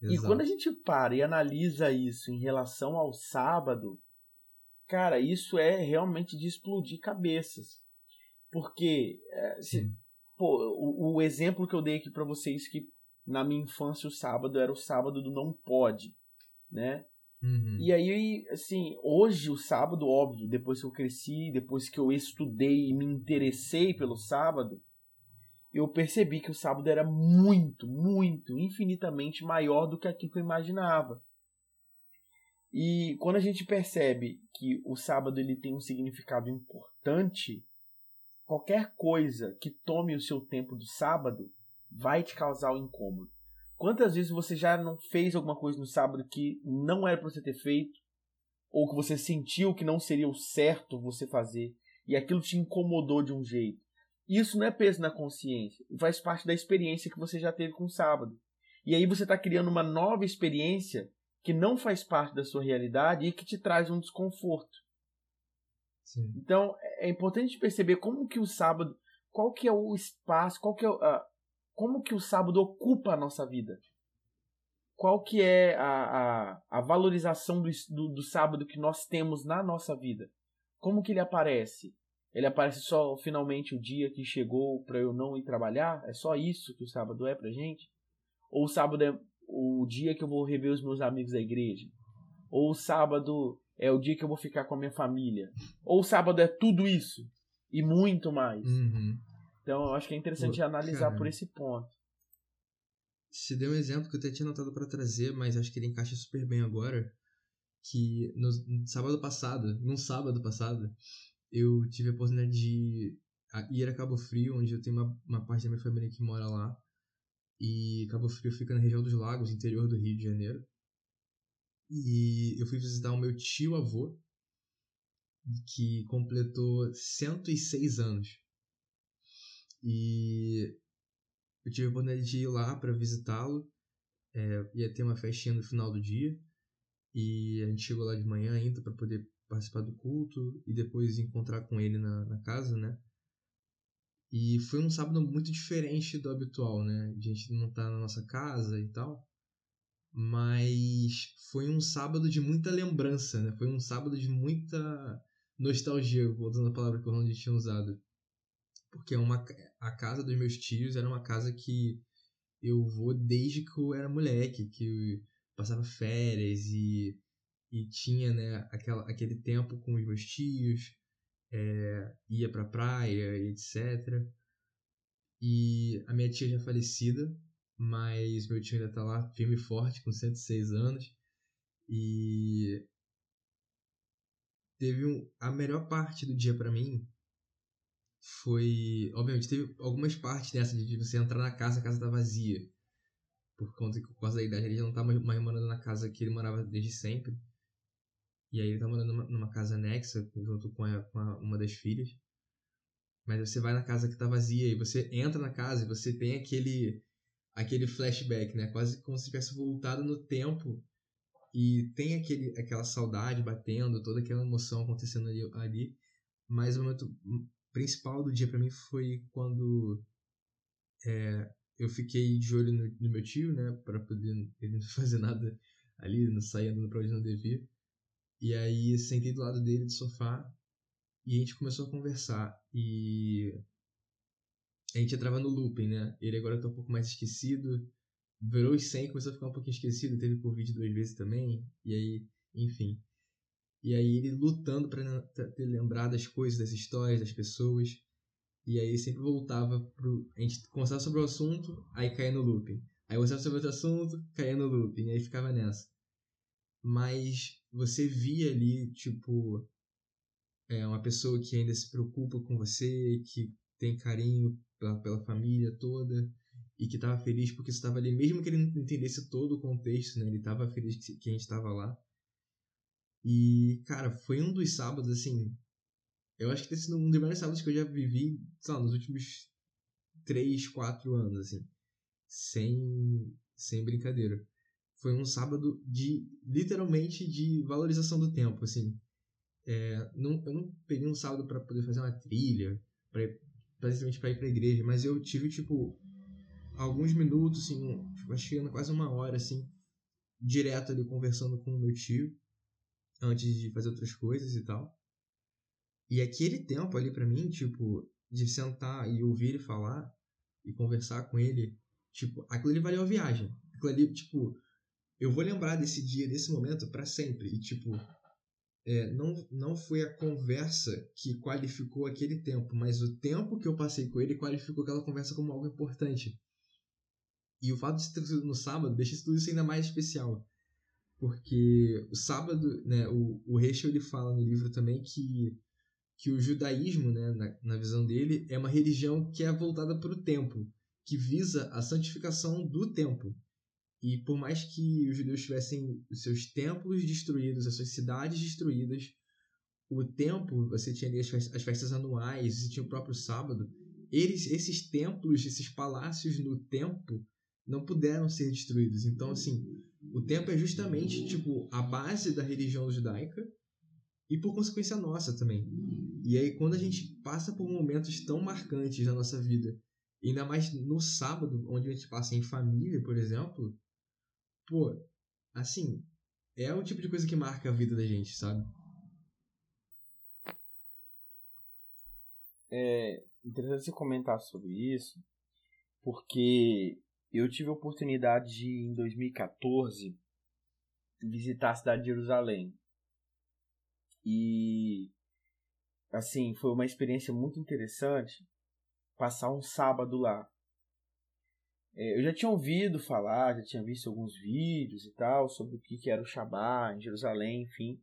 Exato. E quando a gente para e analisa isso em relação ao sábado, cara, isso é realmente de explodir cabeças. Porque é, se, pô, o, o, exemplo que eu dei aqui para vocês que na minha infância o sábado era o sábado do não pode, né? Uhum. E aí, assim, hoje o sábado, óbvio, depois que eu cresci, depois que eu estudei e me interessei pelo sábado, eu percebi que o sábado era muito, muito, infinitamente maior do que aquilo que eu imaginava. E quando a gente percebe que o sábado ele tem um significado importante, qualquer coisa que tome o seu tempo do sábado vai te causar o um incômodo. Quantas vezes você já não fez alguma coisa no sábado que não era para você ter feito, ou que você sentiu que não seria o certo você fazer, e aquilo te incomodou de um jeito? Isso não é peso na consciência, faz parte da experiência que você já teve com o sábado. E aí você está criando uma nova experiência que não faz parte da sua realidade e que te traz um desconforto. Sim. Então é importante perceber como que o sábado, qual que é o espaço, qual que é a, como que o sábado ocupa a nossa vida. Qual que é a, a, a valorização do, do, do sábado que nós temos na nossa vida? Como que ele aparece? Ele aparece só finalmente o dia que chegou para eu não ir trabalhar? É só isso que o sábado é pra gente? Ou o sábado é o dia que eu vou rever os meus amigos da igreja. Ou o sábado é o dia que eu vou ficar com a minha família. Ou sábado é tudo isso e muito mais. Uhum. Então eu acho que é interessante Pô, analisar cara. por esse ponto. Você deu um exemplo que eu até tinha notado pra trazer, mas acho que ele encaixa super bem agora. Que no, no sábado passado, num sábado passado, eu tive a oportunidade de ir a Cabo Frio, onde eu tenho uma, uma parte da minha família que mora lá. E Cabo Frio fica na região dos lagos, interior do Rio de Janeiro. E eu fui visitar o meu tio-avô, que completou 106 anos. E eu tive a oportunidade de ir lá para visitá-lo. É, ia ter uma festinha no final do dia. E a gente chegou lá de manhã ainda para poder participar do culto e depois encontrar com ele na, na casa, né? E foi um sábado muito diferente do habitual, né? A gente não tá na nossa casa e tal. Mas foi um sábado de muita lembrança, né? Foi um sábado de muita nostalgia, voltando a palavra que o Ronald tinha usado. Porque é uma, a casa dos meus tios era uma casa que eu vou desde que eu era moleque, que passava férias e, e tinha né, aquela, aquele tempo com os meus tios, é, ia pra praia etc. E a minha tia já é falecida, mas meu tio ainda tá lá firme e forte, com 106 anos. E teve um, a melhor parte do dia pra mim foi. Obviamente, teve algumas partes dessa de você entrar na casa, a casa tá vazia. Por conta que, por causa da idade, ele já não tá mais mais morando na casa que ele morava desde sempre. E aí ele tá morando numa, numa casa anexa, junto com, a, com a- uma das filhas. Mas você vai na casa que tá vazia e você entra na casa e você tem aquele aquele flashback, né? Quase como se tivesse voltado no tempo e tem aquele, aquela saudade batendo, toda aquela emoção acontecendo ali, ali. Mas o momento principal do dia pra mim foi quando é, eu fiquei de olho no, no meu tio, né? Pra poder ele não fazer nada ali, não sair andando pra onde não devia. E aí sentei do lado dele do sofá e a gente começou a conversar. E a gente entrava no looping, né? Ele agora tá um pouco mais esquecido. Virou os 100, começou a ficar um pouquinho esquecido. Teve Covid duas vezes também. E aí, enfim. E aí ele lutando pra ter lembrado das coisas, das histórias, das pessoas. E aí sempre voltava pro. A gente conversava sobre o assunto, aí caía no looping. Aí conversava sobre outro assunto, caía no looping. E aí ficava nessa. Mas você via ali, tipo. É uma pessoa que ainda se preocupa com você, que tem carinho pela, pela família toda e que estava feliz porque estava ali, mesmo que ele não entendesse todo o contexto, né? Ele estava feliz que que a gente estava lá. E, cara, foi um dos sábados, assim. Eu acho que tem sido um dos melhores sábados que eu já vivi, sei lá, nos últimos 3, 4 anos, assim. Sem, sem brincadeira. Foi um sábado de, literalmente, de valorização do tempo, assim. É, não, eu não peguei um sábado para poder fazer uma trilha, ir- basicamente para ir pra igreja, mas eu tive, tipo, alguns minutos, assim, tipo, acho que quase uma hora, assim, direto ali conversando com o meu tio, antes de fazer outras coisas e tal. E aquele tempo ali pra mim, tipo, de sentar e ouvir ele falar e conversar com ele, tipo, aquilo ali valeu a viagem. Aquilo ali, tipo, eu vou lembrar desse dia, desse momento pra sempre. E, tipo, é, não, não foi a conversa que qualificou aquele tempo, mas o tempo que eu passei com ele qualificou aquela conversa como algo importante. E o fato de ter sido no sábado deixa tudo isso ainda mais especial. Porque o sábado, né, o, o Heschel ele fala no livro também que, que o judaísmo, né, na, na visão dele, é uma religião que é voltada para o tempo, que visa a santificação do tempo. E por mais que os judeus tivessem os seus templos destruídos, as suas cidades destruídas, o tempo, você tinha ali as festas, as festas anuais, você tinha o próprio sábado, eles, esses templos, esses palácios no tempo, não puderam ser destruídos. Então, assim, o tempo é justamente, tipo, a base da religião judaica e, por consequência, nossa também. E aí, quando a gente passa por momentos tão marcantes na nossa vida, ainda mais no sábado, onde a gente passa em família, por exemplo, pô, assim, é o tipo de coisa que marca a vida da gente, sabe? É interessante você comentar sobre isso, porque eu tive a oportunidade de, em 2014, visitar a cidade de Jerusalém. E assim, foi uma experiência muito interessante passar um sábado lá. É, eu já tinha ouvido falar, já tinha visto alguns vídeos e tal sobre o que era o Shabá em Jerusalém, enfim.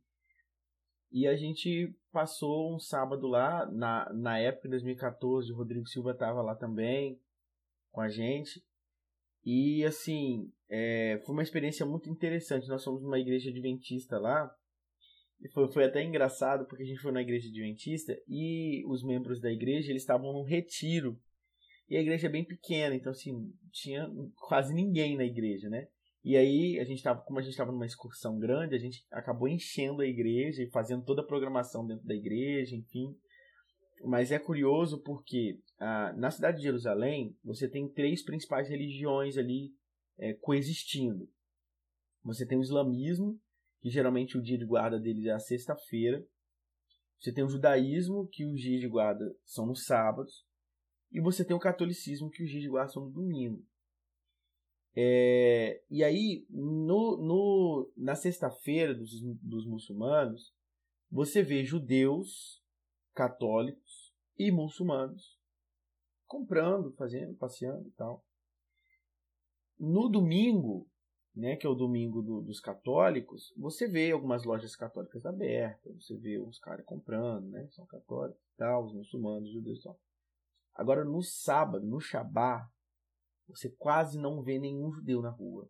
E a gente passou um sábado lá, na, na época de 2014, o Rodrigo Silva estava lá também com a gente. E assim, é, foi uma experiência muito interessante. Nós fomos numa igreja adventista lá. E foi, foi até engraçado porque a gente foi na igreja adventista e os membros da igreja eles estavam num retiro. E a igreja é bem pequena, então assim, tinha quase ninguém na igreja, né? E aí, a gente tava, como a gente estava numa excursão grande, a gente acabou enchendo a igreja e fazendo toda a programação dentro da igreja, enfim. Mas é curioso porque ah, na cidade de Jerusalém você tem três principais religiões ali é, coexistindo. Você tem o islamismo, que geralmente o dia de guarda deles é a sexta-feira. Você tem o judaísmo, que os dias de guarda são nos sábados. E você tem o catolicismo, que os dias de guarda são no domingo. É, e aí, no, no, na sexta-feira dos, dos muçulmanos, você vê judeus, católicos e muçulmanos comprando, fazendo, passeando e tal. No domingo, né, que é o domingo do, dos católicos, você vê algumas lojas católicas abertas, você vê os caras comprando, né, são católicos e tal, os muçulmanos, os judeus e tal. Agora, no sábado, no Shabá, você quase não vê nenhum judeu na rua.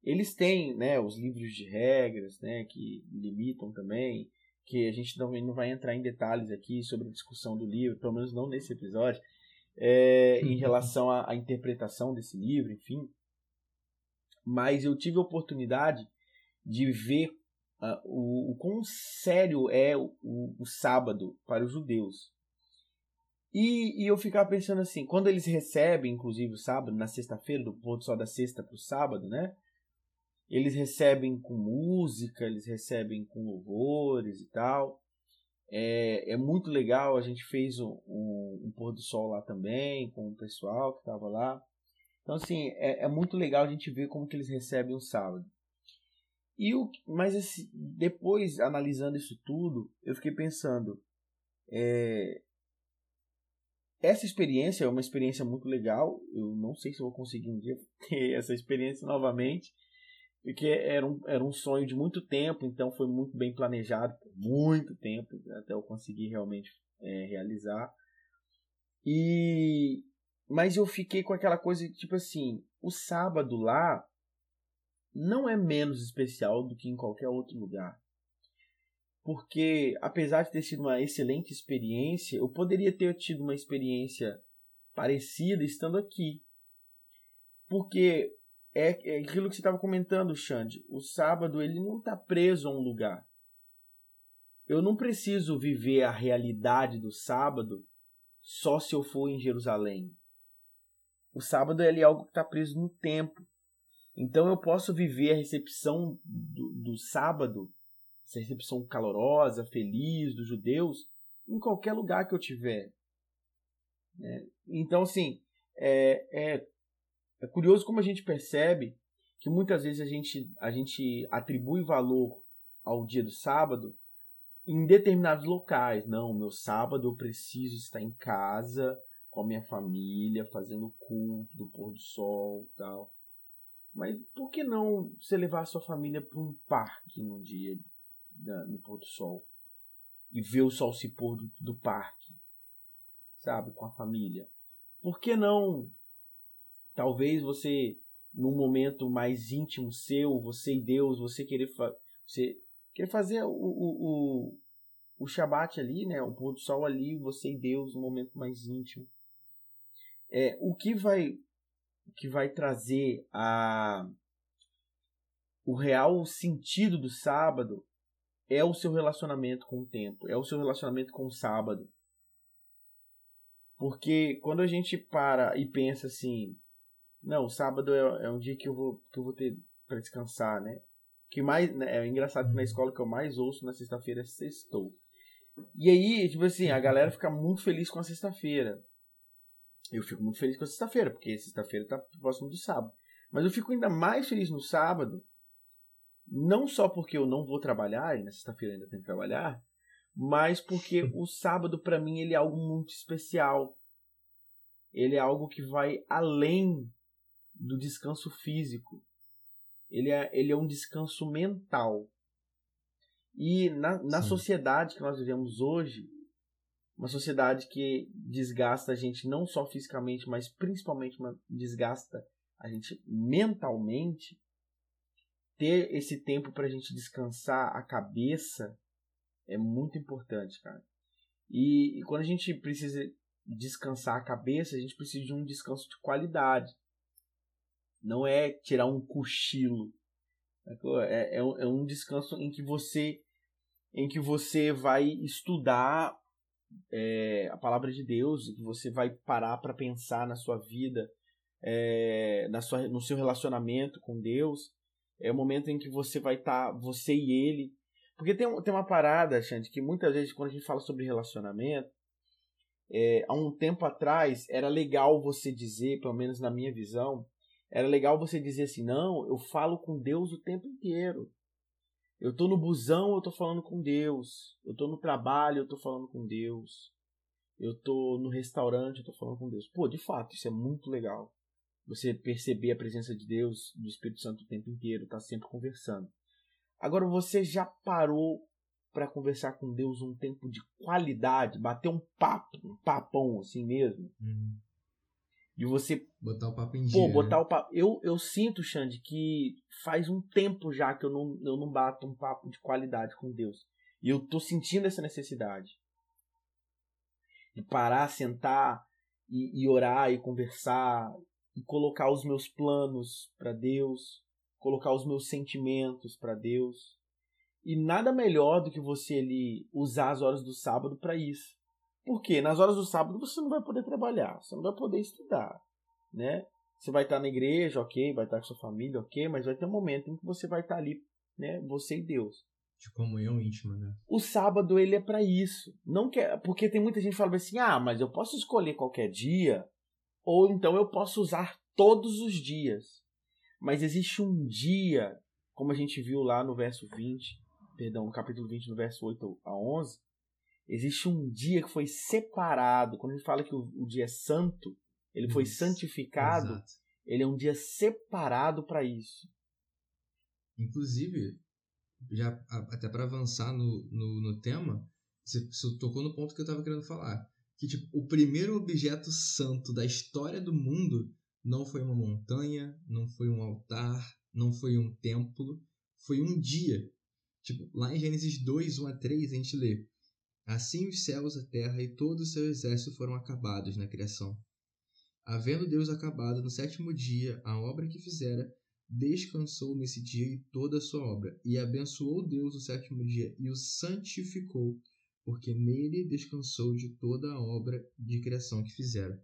Eles têm né, os livros de regras né, que limitam também, que a gente não, não vai entrar em detalhes aqui sobre a discussão do livro, pelo menos não nesse episódio, é, em relação à, à, interpretação desse livro, enfim. Mas eu tive a oportunidade de ver uh, o, o quão sério é o, o, o sábado para os judeus. E, e, eu ficava pensando assim, quando eles recebem, inclusive o sábado, na sexta-feira, do ponto só da sexta para o sábado, né? Eles recebem com música, eles recebem com louvores e tal. É, é muito legal, a gente fez um, um, um pôr do sol lá também, com o pessoal que estava lá. Então, assim, é, é, muito legal a gente ver como que eles recebem o sábado. E o, mas assim, depois, analisando isso tudo, eu fiquei pensando, é, essa experiência é uma experiência muito legal. Eu não sei se vou conseguir um dia ter essa experiência novamente, porque era um, era um sonho de muito tempo, então foi muito bem planejado por muito tempo até eu conseguir realmente é, realizar. E mas eu fiquei com aquela coisa tipo assim, o sábado lá não é menos especial do que em qualquer outro lugar porque apesar de ter sido uma excelente experiência, eu poderia ter tido uma experiência parecida estando aqui. Porque é, é aquilo que você estava comentando, Xande. O sábado ele não está preso a um lugar. Eu não preciso viver a realidade do sábado só se eu for em Jerusalém. O sábado é algo que está preso no tempo. Então eu posso viver a recepção do, do sábado essa recepção calorosa, feliz dos judeus em qualquer lugar que eu tiver. Né? Então, assim, é, é, é curioso como a gente percebe que muitas vezes a gente, a gente atribui valor ao dia do sábado em determinados locais. Não, meu sábado eu preciso estar em casa com a minha família, fazendo culto do pôr do sol tal. Mas por que não você levar a sua família para um parque num dia no pôr do sol e ver o sol se pôr do, do parque, sabe, com a família. Por que não? Talvez você, num momento mais íntimo seu, você e Deus, você querer, fa você querer fazer o, o, o, o Shabat ali, né, o pôr do sol ali, você e Deus, num momento mais íntimo. É, o que vai o que vai trazer a o real sentido do sábado é o seu relacionamento com o tempo, é o seu relacionamento com o sábado. Porque quando a gente para e pensa assim, não, sábado é, é um dia que eu vou, que eu vou ter para descansar, né? Que mais, né, é engraçado que na escola que eu mais ouço na sexta-feira é sextou. E aí, tipo assim, a galera fica muito feliz com a sexta-feira. Eu fico muito feliz com a sexta-feira, porque sexta-feira tá próximo do sábado. Mas eu fico ainda mais feliz no sábado Não só porque eu não vou trabalhar, e na sexta-feira ainda tenho que trabalhar, mas porque o sábado para mim ele é algo muito especial. Ele é algo que vai além do descanso físico. Ele é, ele é um descanso mental. E na, na sociedade que nós vivemos hoje, uma sociedade que desgasta a gente não só fisicamente, mas principalmente desgasta a gente mentalmente, ter esse tempo para a gente descansar a cabeça é muito importante, cara. E, e, quando a gente precisa descansar a cabeça, a gente precisa de um descanso de qualidade. Não é tirar um cochilo. É, é, é um descanso em que você em que você vai estudar é, a palavra de Deus, em que você vai parar para pensar na sua vida, é, na sua, no seu relacionamento com Deus. É o momento em que você vai estar, tá, você e ele. Porque tem, tem uma parada, Xande, que muitas vezes quando a gente fala sobre relacionamento, é, há um tempo atrás era legal você dizer, pelo menos na minha visão, era legal você dizer assim: não, eu falo com Deus o tempo inteiro. Eu tô no busão, eu tô falando com Deus. Eu tô no trabalho, eu tô falando com Deus. Eu tô no restaurante, eu tô falando com Deus. Pô, de fato, isso é muito legal. Você perceber a presença de Deus, do Espírito Santo o tempo inteiro, tá sempre conversando. Agora, você já parou para conversar com Deus um tempo de qualidade, bater um papo, um papão assim mesmo? Uhum. De você. Botar o papo em dia. Pô, botar né? o papo. Eu, eu sinto, Xande, que faz um tempo já que eu não, eu não bato um papo de qualidade com Deus. E eu tô sentindo essa necessidade. De parar, sentar e, e orar e conversar e colocar os meus planos para Deus, colocar os meus sentimentos para Deus. E nada melhor do que você ali usar as horas do sábado para isso. Porque nas horas do sábado você não vai poder trabalhar, você não vai poder estudar, né? Você vai estar na igreja, ok, vai estar com sua família, ok, mas vai ter um momento em que você vai estar ali, né? Você e Deus. De comunhão íntima, né? O sábado ele é para isso. Não quer, porque tem muita gente que fala assim: "Ah, mas eu posso escolher qualquer dia, ou então eu posso usar todos os dias". Mas existe um dia, como a gente viu lá no verso 20, perdão, no capítulo 20, no verso 8 a 11, Existe um dia que foi separado. Quando a gente fala que o, o dia é santo, ele foi isso, santificado, exato. ele é um dia separado para isso. Inclusive, já até para avançar no, no, no, tema, você, você tocou no ponto que eu estava querendo falar. Que tipo, o primeiro objeto santo da história do mundo não foi uma montanha, não foi um altar, não foi um templo, foi um dia. Tipo, lá em Gênesis 2, 1 a 3, a gente lê: Assim os céus, a terra e todo o seu exército foram acabados na criação. Havendo Deus acabado no sétimo dia a obra que fizera, descansou nesse dia e toda a sua obra, e abençoou Deus o sétimo dia e o santificou, porque nele descansou de toda a obra de criação que fizera.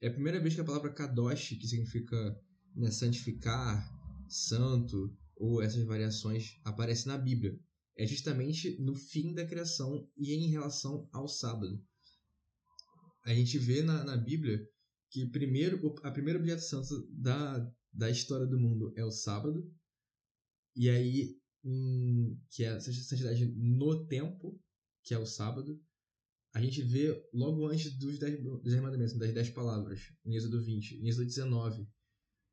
É a primeira vez que a palavra kadosh, que significa né, santificar, santo, ou essas variações, aparece na Bíblia é justamente no fim da criação e em relação ao sábado. A gente vê na, na Bíblia que primeiro a primeira objeto santo da, da história do mundo é o sábado, e aí que é a santidade no tempo, que é o sábado, a gente vê logo antes dos dez, dos mandamentos, das dez palavras, em Êxodo 20, em Êxodo 19,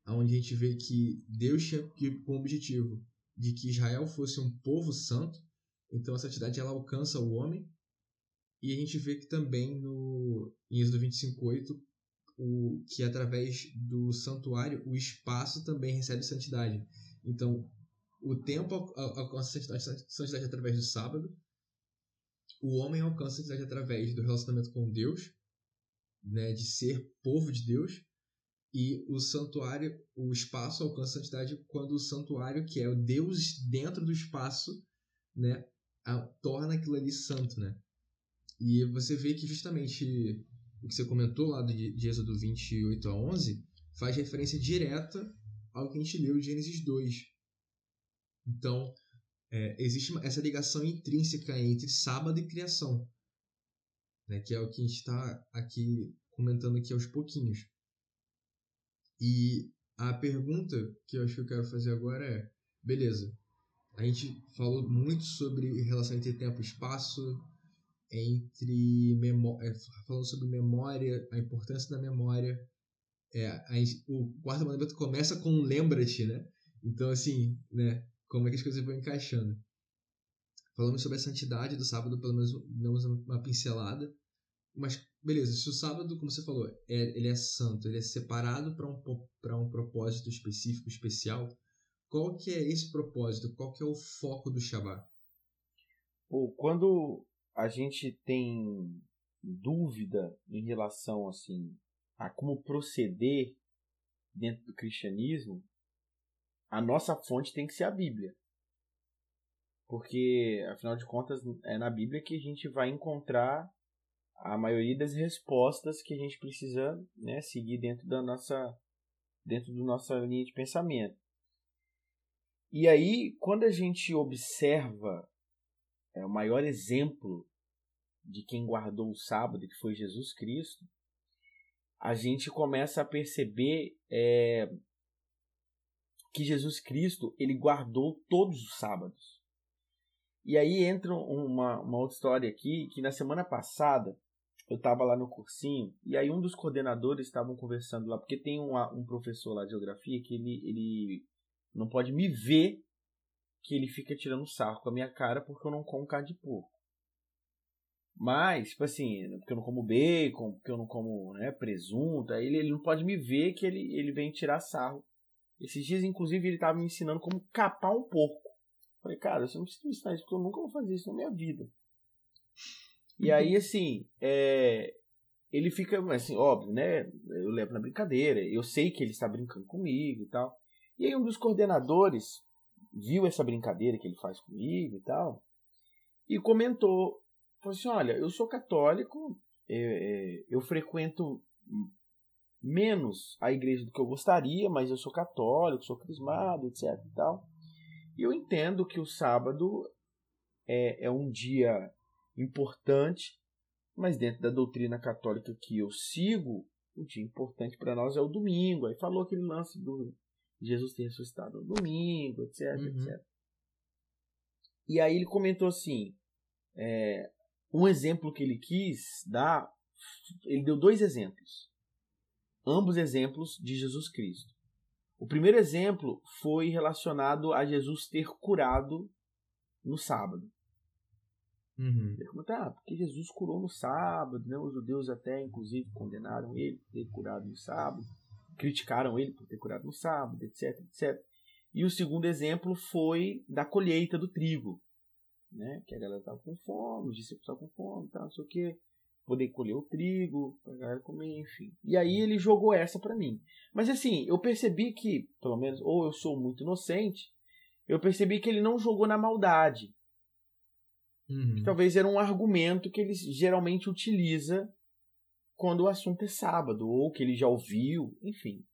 onde a gente vê que Deus tinha como objetivo de que Israel fosse um povo santo, então a santidade ela alcança o homem. E a gente vê que também no em Êxodo 25:8 o que através do santuário o espaço também recebe santidade. Então, o tempo alcança santidade, santidade através do sábado. O homem alcança santidade através do relacionamento com Deus, né, de ser povo de Deus e o santuário, o espaço alcança a santidade quando o santuário, que é o Deus dentro do espaço, né, a, torna aquilo ali santo, né? E você vê que justamente o que você comentou lá de, de Êxodo 28 a 11 faz referência direta ao que a gente leu de Gênesis 2. Então, é, existe essa ligação intrínseca entre sábado e criação, né, que é o que a gente está aqui comentando aqui aos pouquinhos. E a pergunta que eu acho que eu quero fazer agora é: beleza, a gente falou muito sobre relação entre tempo e espaço, entre memória, é, falando sobre memória, a importância da memória. É, a, o quarto mandamento começa com lembra-te, né? Então, assim, né? Como é que as coisas vão encaixando? Falamos sobre a santidade do sábado, pelo menos damos uma pincelada. Mas, beleza, se o sábado, como você falou, é, ele é santo, ele é separado para um, um propósito específico, especial, qual que é esse propósito? Qual que é o foco do Shabbat? Pô, quando a gente tem dúvida em relação assim a como proceder dentro do cristianismo, a nossa fonte tem que ser a Bíblia. Porque, afinal de contas, é na Bíblia que a gente vai encontrar a maioria das respostas que a gente precisa né, seguir dentro da nossa dentro da nossa linha de pensamento. E aí, quando a gente observa é, o maior exemplo de quem guardou o sábado, que foi Jesus Cristo, a gente começa a perceber é, que Jesus Cristo ele guardou todos os sábados. E aí entra uma, uma outra história aqui, que na semana passada eu estava lá no cursinho, e aí um dos coordenadores estavam conversando lá, porque tem um, professor lá de geografia que ele, ele não pode me ver que ele fica tirando sarro com a minha cara porque eu não como carne de porco. Mas, tipo assim, porque eu não como bacon, porque eu não como né, presunto, aí ele, ele não pode me ver que ele, ele vem tirar sarro. Esses dias, inclusive, ele estava me ensinando como capar um porco. Falei, cara, você não precisa me ensinar isso, porque eu nunca vou fazer isso na minha vida. E aí, assim, é, ele fica, assim, óbvio, né? Eu levo na brincadeira, eu sei que ele está brincando comigo e tal. E aí, um dos coordenadores viu essa brincadeira que ele faz comigo e tal, e comentou, falou assim, olha, eu sou católico, eu, é, é, eu frequento menos a igreja do que eu gostaria, mas eu sou católico, sou crismado, etc e tal. E eu entendo que o sábado é, é um dia importante, mas dentro da doutrina católica que eu sigo, o dia importante para nós é o domingo. Aí falou aquele lance do Jesus ter ressuscitado no domingo, etc, uhum. etc. E aí ele comentou assim, é, um exemplo que ele quis dar, ele deu dois exemplos, ambos exemplos de Jesus Cristo. O primeiro exemplo foi relacionado a Jesus ter curado no sábado. Uhum. Ele comentou, ah, porque Jesus curou no sábado, né? os judeus até inclusive condenaram ele por ter curado no sábado criticaram ele por ter curado no sábado, etc, etc. E o segundo exemplo foi da colheita do trigo, né? Que a galera estava com fome, os discípulos estavam com fome, tal, não sei o quê. Poder colher o trigo, galera comer, enfim. E aí ele jogou essa para mim. Mas assim, eu percebi que, pelo menos, ou eu sou muito inocente, eu percebi que ele não jogou na maldade. Uhum. Talvez era um argumento que ele geralmente utiliza quando o assunto é sábado, ou que ele já ouviu, enfim.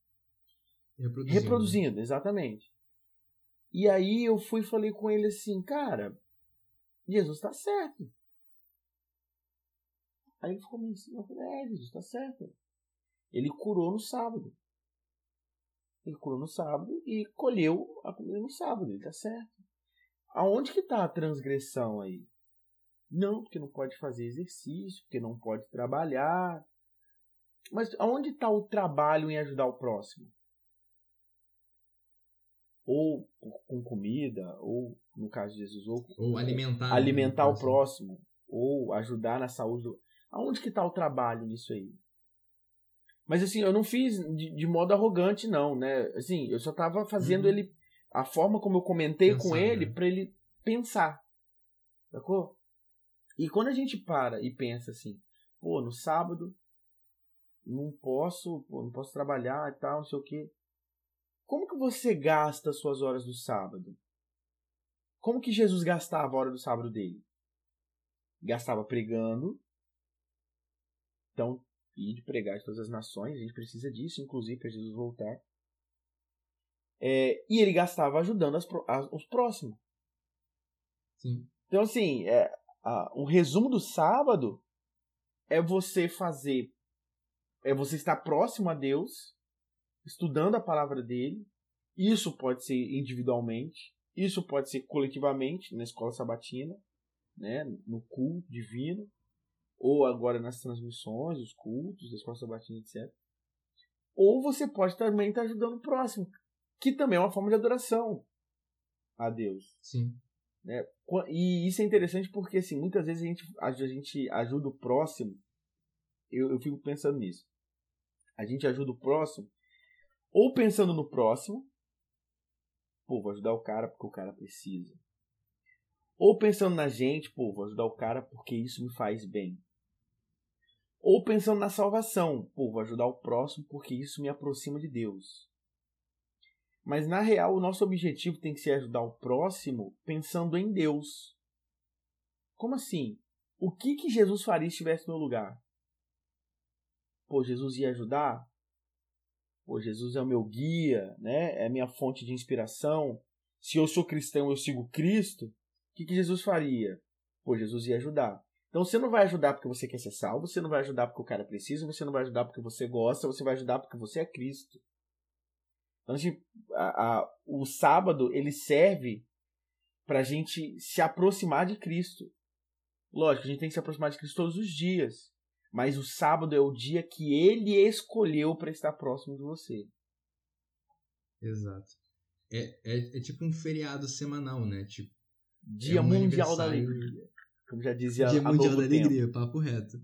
Reproduzindo. Reproduzindo, exatamente. E aí eu fui e falei com ele assim, cara, Jesus está certo. Aí ele ficou meio assim, eu falei, é, Jesus está certo. Ele curou no sábado. Ele curou no sábado e colheu a comida no sábado, ele está certo. Aonde que está a transgressão aí? Não, porque não pode fazer exercício, porque não pode trabalhar, mas aonde está o trabalho em ajudar o próximo? Ou com comida, ou no caso de Jesus, ou, ou alimentar, alimentar o próximo, ou ajudar na saúde. Do... Aonde que está o trabalho nisso aí? Mas assim, eu não fiz de, de modo arrogante, não, né? Assim, eu só estava fazendo uhum. ele. A forma como eu comentei pensar, com ele, né? para ele pensar. Sacou? E quando a gente para e pensa assim, pô, no sábado não posso, pô, não posso trabalhar e tal, não sei o quê. Como que você gasta as suas horas do sábado? Como que Jesus gastava a hora do sábado dele? Gastava pregando. Então, ir de pregar de todas as nações, a gente precisa disso, inclusive para Jesus voltar. É, e ele gastava ajudando as, as, os próximos. Sim. Então, assim, é, a, um resumo do sábado é você fazer é você estar próximo a Deus, estudando a palavra dele. Isso pode ser individualmente, Isso pode ser coletivamente, na escola sabatina, né, no culto divino, ou agora nas transmissões, os cultos da escola sabatina, etc. Ou você pode também estar ajudando o próximo, que também é uma forma de adoração a Deus. Sim. Né? E isso é interessante porque assim, muitas vezes a gente, a gente ajuda o próximo. Eu, eu fico pensando nisso. A gente ajuda o próximo, ou pensando no próximo, pô, vou ajudar o cara porque o cara precisa. Ou pensando na gente, pô, vou ajudar o cara porque isso me faz bem. Ou pensando na salvação, pô, vou ajudar o próximo porque isso me aproxima de Deus. Mas na real, o nosso objetivo tem que ser ajudar o próximo pensando em Deus. Como assim? O que que Jesus faria se estivesse no meu lugar? Pô, Jesus ia ajudar? Pô, Jesus é o meu guia, né? É a minha fonte de inspiração. Se eu sou cristão, eu sigo Cristo. O que, que Jesus faria? Pô, Jesus ia ajudar. Então você não vai ajudar porque você quer ser salvo, você não vai ajudar porque o cara precisa, você não vai ajudar porque você gosta, você vai ajudar porque você é Cristo. Então, a, a, o sábado ele serve para a gente se aproximar de Cristo. Lógico, a gente tem que se aproximar de Cristo todos os dias. Mas o sábado é o dia que ele escolheu para estar próximo de você. Exato. É, é, é, tipo um feriado semanal, né? Tipo, dia é um Mundial da Alegria. Como já dizia Dia a Mundial da. Alegria, papo reto.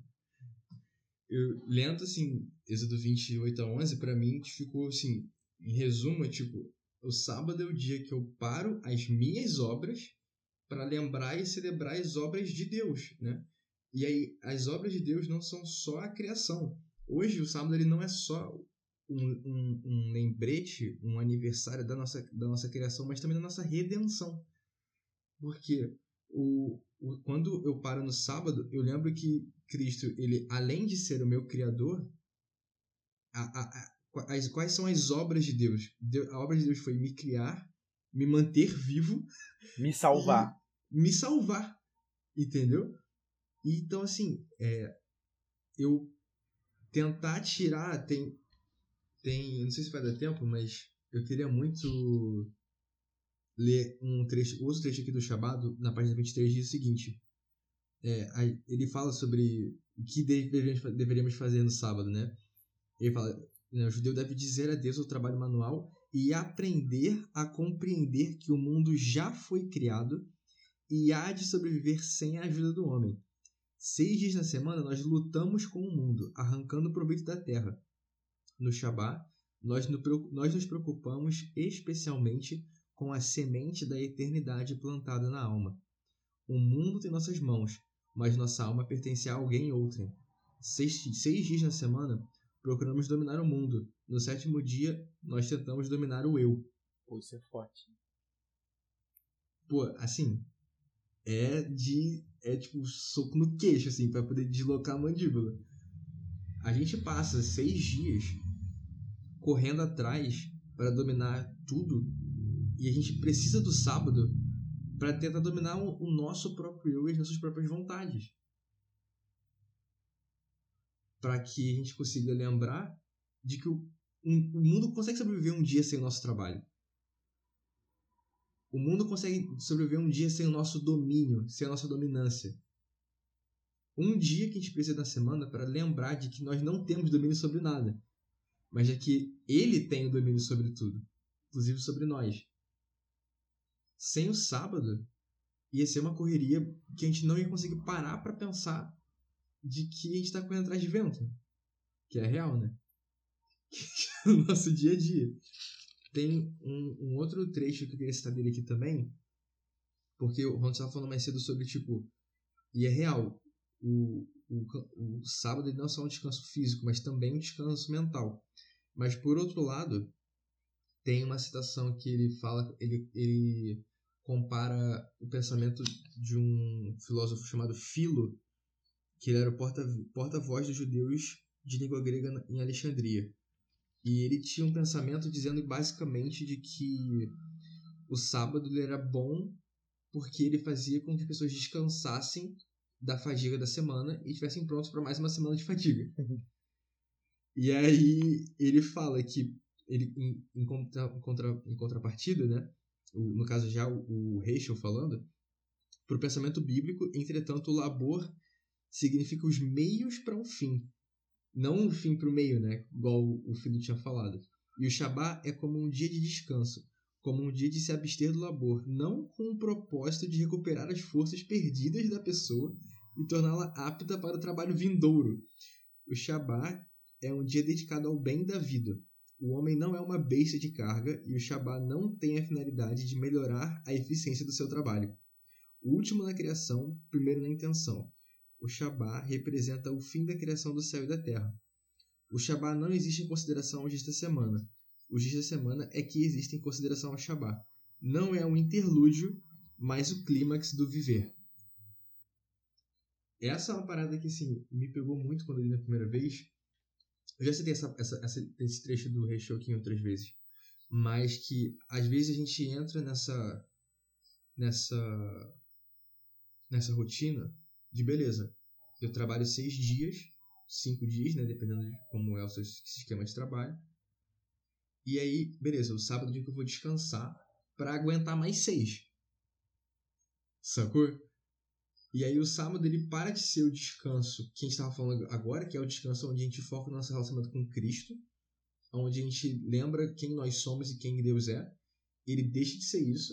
Eu lendo assim, Êxodo 28 a 11, pra mim ficou assim, em resumo, tipo, o sábado é o dia que eu paro as minhas obras para lembrar e celebrar as obras de Deus, né? E aí, as obras de Deus não são só a criação. Hoje, o sábado ele não é só um, um, um lembrete, um aniversário da nossa, da nossa criação, mas também da nossa redenção. Porque o, o, quando eu paro no sábado, eu lembro que Cristo, ele além de ser o meu criador, a, a, a, as, quais são as obras de Deus? Deus? A obra de Deus foi me criar, me manter vivo, Me salvar. me salvar. Entendeu? Então, assim, é, eu tentar tirar. Tem. Tem. Não sei se vai dar tempo, mas eu queria muito ler um trecho, outro trecho aqui do Shabado, na página 23, diz o seguinte. É, ele fala sobre o que deveríamos, fazer no sábado, né? Ele fala: né, o judeu deve dizer a Deus o trabalho manual e aprender a compreender que o mundo já foi criado e há de sobreviver sem a ajuda do homem. Seis dias na semana nós lutamos com o mundo, arrancando proveito da terra. No Shabá, nós, nós nos preocupamos especialmente com a semente da eternidade plantada na alma. O mundo tem nossas mãos, mas nossa alma pertence a alguém outrem. Seis, seis dias na semana procuramos dominar o mundo. No sétimo dia, nós tentamos dominar o eu. Pô, isso é forte. Pô, assim, é de. É tipo soco no queixo, assim, pra poder deslocar a mandíbula. A gente passa seis dias correndo atrás para dominar tudo e a gente precisa do sábado para tentar dominar o, nosso próprio eu e as nossas próprias vontades. Para que a gente consiga lembrar de que o, um- o mundo consegue sobreviver um dia sem o nosso trabalho. O mundo consegue sobreviver um dia sem o nosso domínio, sem a nossa dominância. Um dia que a gente precisa da semana para lembrar de que nós não temos domínio sobre nada, mas é que ele tem o domínio sobre tudo, inclusive sobre nós. Sem o sábado, ia ser uma correria que a gente não ia conseguir parar para pensar de que a gente está correndo atrás de vento, que é real, né? Que é o nosso dia a dia. Tem um, um outro trecho que eu queria citar dele aqui também, porque o Ron estava falando mais cedo sobre, tipo, e é real, o, o, o sábado não é só um descanso físico, mas também um descanso mental. Mas, por outro lado, tem uma citação que ele fala, ele, ele compara o pensamento de um filósofo chamado Filo, que ele era o porta- porta-voz dos judeus de língua grega em Alexandria. E ele tinha um pensamento dizendo basicamente de que o sábado era bom porque ele fazia com que as pessoas descansassem da fadiga da semana e estivessem prontos para mais uma semana de fadiga. e aí ele fala que ele em, em, contra, em contrapartida, né, o, no caso já o, o falando, para o pensamento bíblico, entretanto, o labor significa os meios para um fim, não um fim para o meio, né? Igual o filho tinha falado. E o Shabá é como um dia de descanso, como um dia de se abster do labor, não com o propósito de recuperar as forças perdidas da pessoa e torná-la apta para o trabalho vindouro. O Shabá é um dia dedicado ao bem da vida. O homem não é uma besta de carga e o Shabá não tem a finalidade de melhorar a eficiência do seu trabalho. O último na criação, primeiro na intenção. O Shabá representa o fim da criação do céu e da terra. O Shabá não existe em consideração aos dias da semana. Os dias da semana é que existem em consideração ao Shabá. Não é um interlúdio, mas o clímax do viver. Essa é uma parada que assim, me pegou muito quando eu li na primeira vez. Eu já citei essa, essa, essa, esse trecho do Rei outras vezes. Mas que às vezes a gente entra nessa. nessa. nessa rotina de beleza. Eu trabalho seis dias, cinco dias, né? Dependendo de como é o seu esquema de trabalho. E aí, beleza, o sábado é o dia que eu vou descansar para aguentar mais seis. Sacou? E aí o sábado ele para de ser o descanso que a gente estava falando agora, que é o descanso onde a gente foca no nosso relacionamento com Cristo, onde a gente lembra quem nós somos e quem Deus é. Ele deixa de ser isso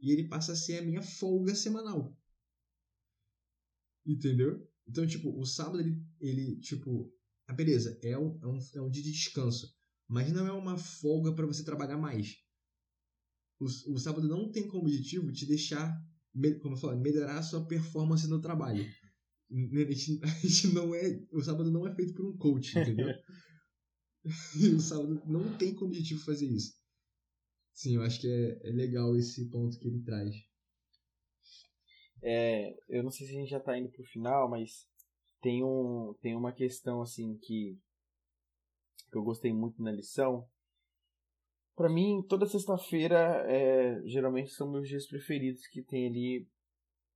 e ele passa a ser a minha folga semanal. Entendeu? Então, tipo, o sábado ele, ele tipo, ah, beleza, é um, é, um, é um dia de descanso, mas não é uma folga para você trabalhar mais. O, o sábado não tem como objetivo te deixar como eu falei, melhorar a sua performance no trabalho. A gente, a gente não é. O sábado não é feito por um coach, entendeu? o sábado não tem como objetivo fazer isso. Sim, eu acho que é, é legal esse ponto que ele traz. É, eu não sei se a gente já está indo pro final, mas tem, um, tem uma questão assim que, que eu gostei muito na lição, para mim, toda sexta-feira é, geralmente são meus dias preferidos que tem ali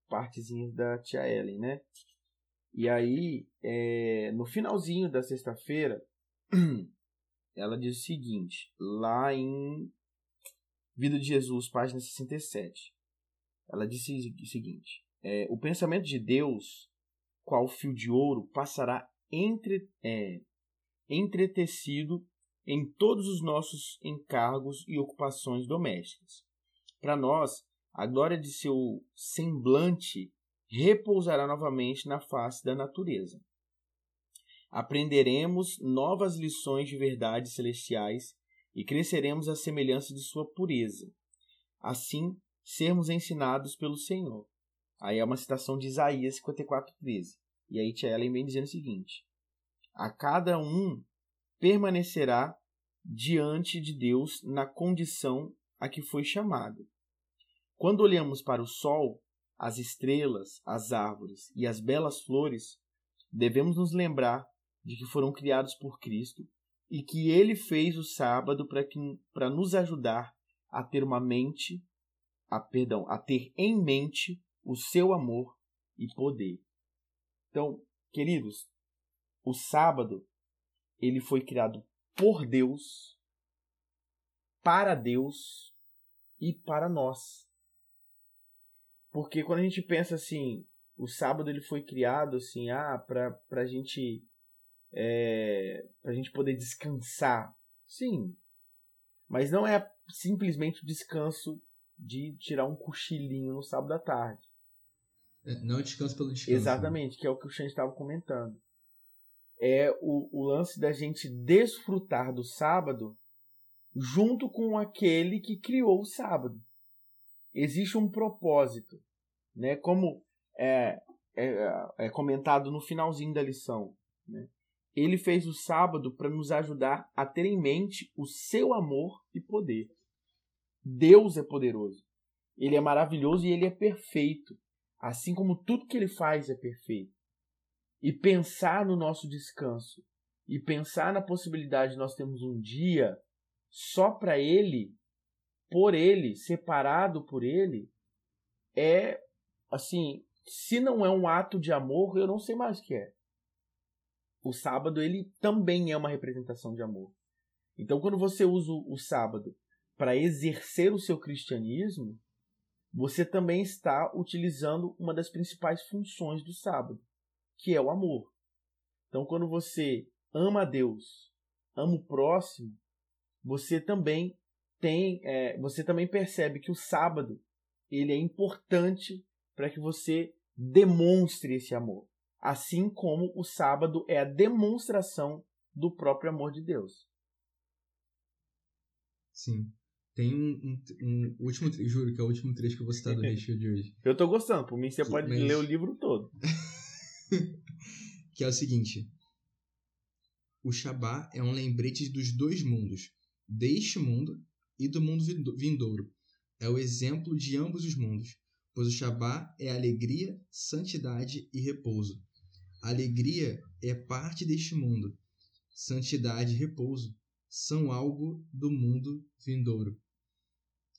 partezinhas da tia Ellen, né? E aí, é, no finalzinho da sexta-feira, ela diz o seguinte, lá em Vida de Jesus, página 67. Ela disse o seguinte: é, O pensamento de Deus, qual fio de ouro, passará entre, é, entretecido em todos os nossos encargos e ocupações domésticas. Para nós, a glória de seu semblante repousará novamente na face da natureza. Aprenderemos novas lições de verdades celestiais e cresceremos à semelhança de sua pureza. Assim, sermos ensinados pelo Senhor. Aí é uma citação de Isaías 54:13. E aí Tia Ellen vem dizendo o seguinte: A cada um permanecerá diante de Deus na condição a que foi chamado. Quando olhamos para o sol, as estrelas, as árvores e as belas flores, devemos nos lembrar de que foram criados por Cristo e que ele fez o sábado para nos ajudar a ter uma mente, a, perdão, a ter em mente o seu amor e poder. Então, queridos, o sábado ele foi criado por Deus, para Deus e para nós. Porque quando a gente pensa assim, o sábado ele foi criado assim, ah, para a gente é, a gente poder descansar. Sim. Mas não é simplesmente o descanso de tirar um cochilinho no sábado à tarde. É, não é descanso pelo descanso. Exatamente, que é o que o Xande estava comentando é o, o lance da gente desfrutar do sábado junto com aquele que criou o sábado. Existe um propósito, né? Como é, é, é comentado no finalzinho da lição. Né? Ele fez o sábado para nos ajudar a ter em mente o seu amor e poder. Deus é poderoso. Ele é maravilhoso e ele é perfeito. Assim como tudo que ele faz é perfeito e pensar no nosso descanso e pensar na possibilidade de nós termos um dia só para ele, por ele, separado por ele, é assim, se não é um ato de amor, eu não sei mais o que é. O sábado ele também é uma representação de amor. Então quando você usa o sábado para exercer o seu cristianismo, você também está utilizando uma das principais funções do sábado, que é o amor. Então, quando você ama a Deus, ama o próximo, você também tem, é, você também percebe que o sábado ele é importante para que você demonstre esse amor, assim como o sábado é a demonstração do próprio amor de Deus. Sim. Tem um, um, um último, juro que é o último trecho que eu vou citar do Rachel de hoje. Eu tô gostando, por mim você pode mas... ler o livro todo. que é o seguinte: O Shabá é um lembrete dos dois mundos, deste mundo e do mundo vindouro. É o exemplo de ambos os mundos, pois o Shabá é alegria, santidade e repouso. Alegria é parte deste mundo, santidade e repouso são algo do mundo vindouro.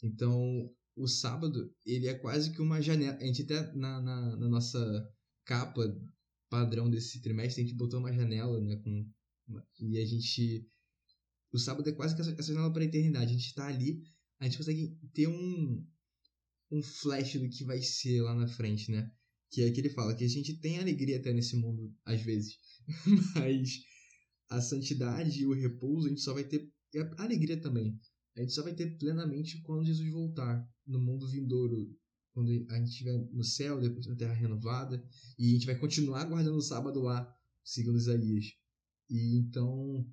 Então, o sábado, ele é quase que uma janela. A gente até na, na, na nossa capa padrão desse trimestre, a gente botou uma janela, né? Com, e a gente. O sábado é quase que essa, essa janela para a eternidade. A gente está ali, a gente consegue ter um, um flash do que vai ser lá na frente, né? Que é que ele fala que a gente tem alegria até nesse mundo, às vezes. Mas a santidade e o repouso a gente só vai ter. E a alegria também. A gente só vai ter plenamente quando Jesus voltar no mundo vindouro. Quando a gente estiver no céu, depois na terra renovada. E a gente vai continuar guardando o sábado lá, segundo Isaías. E então.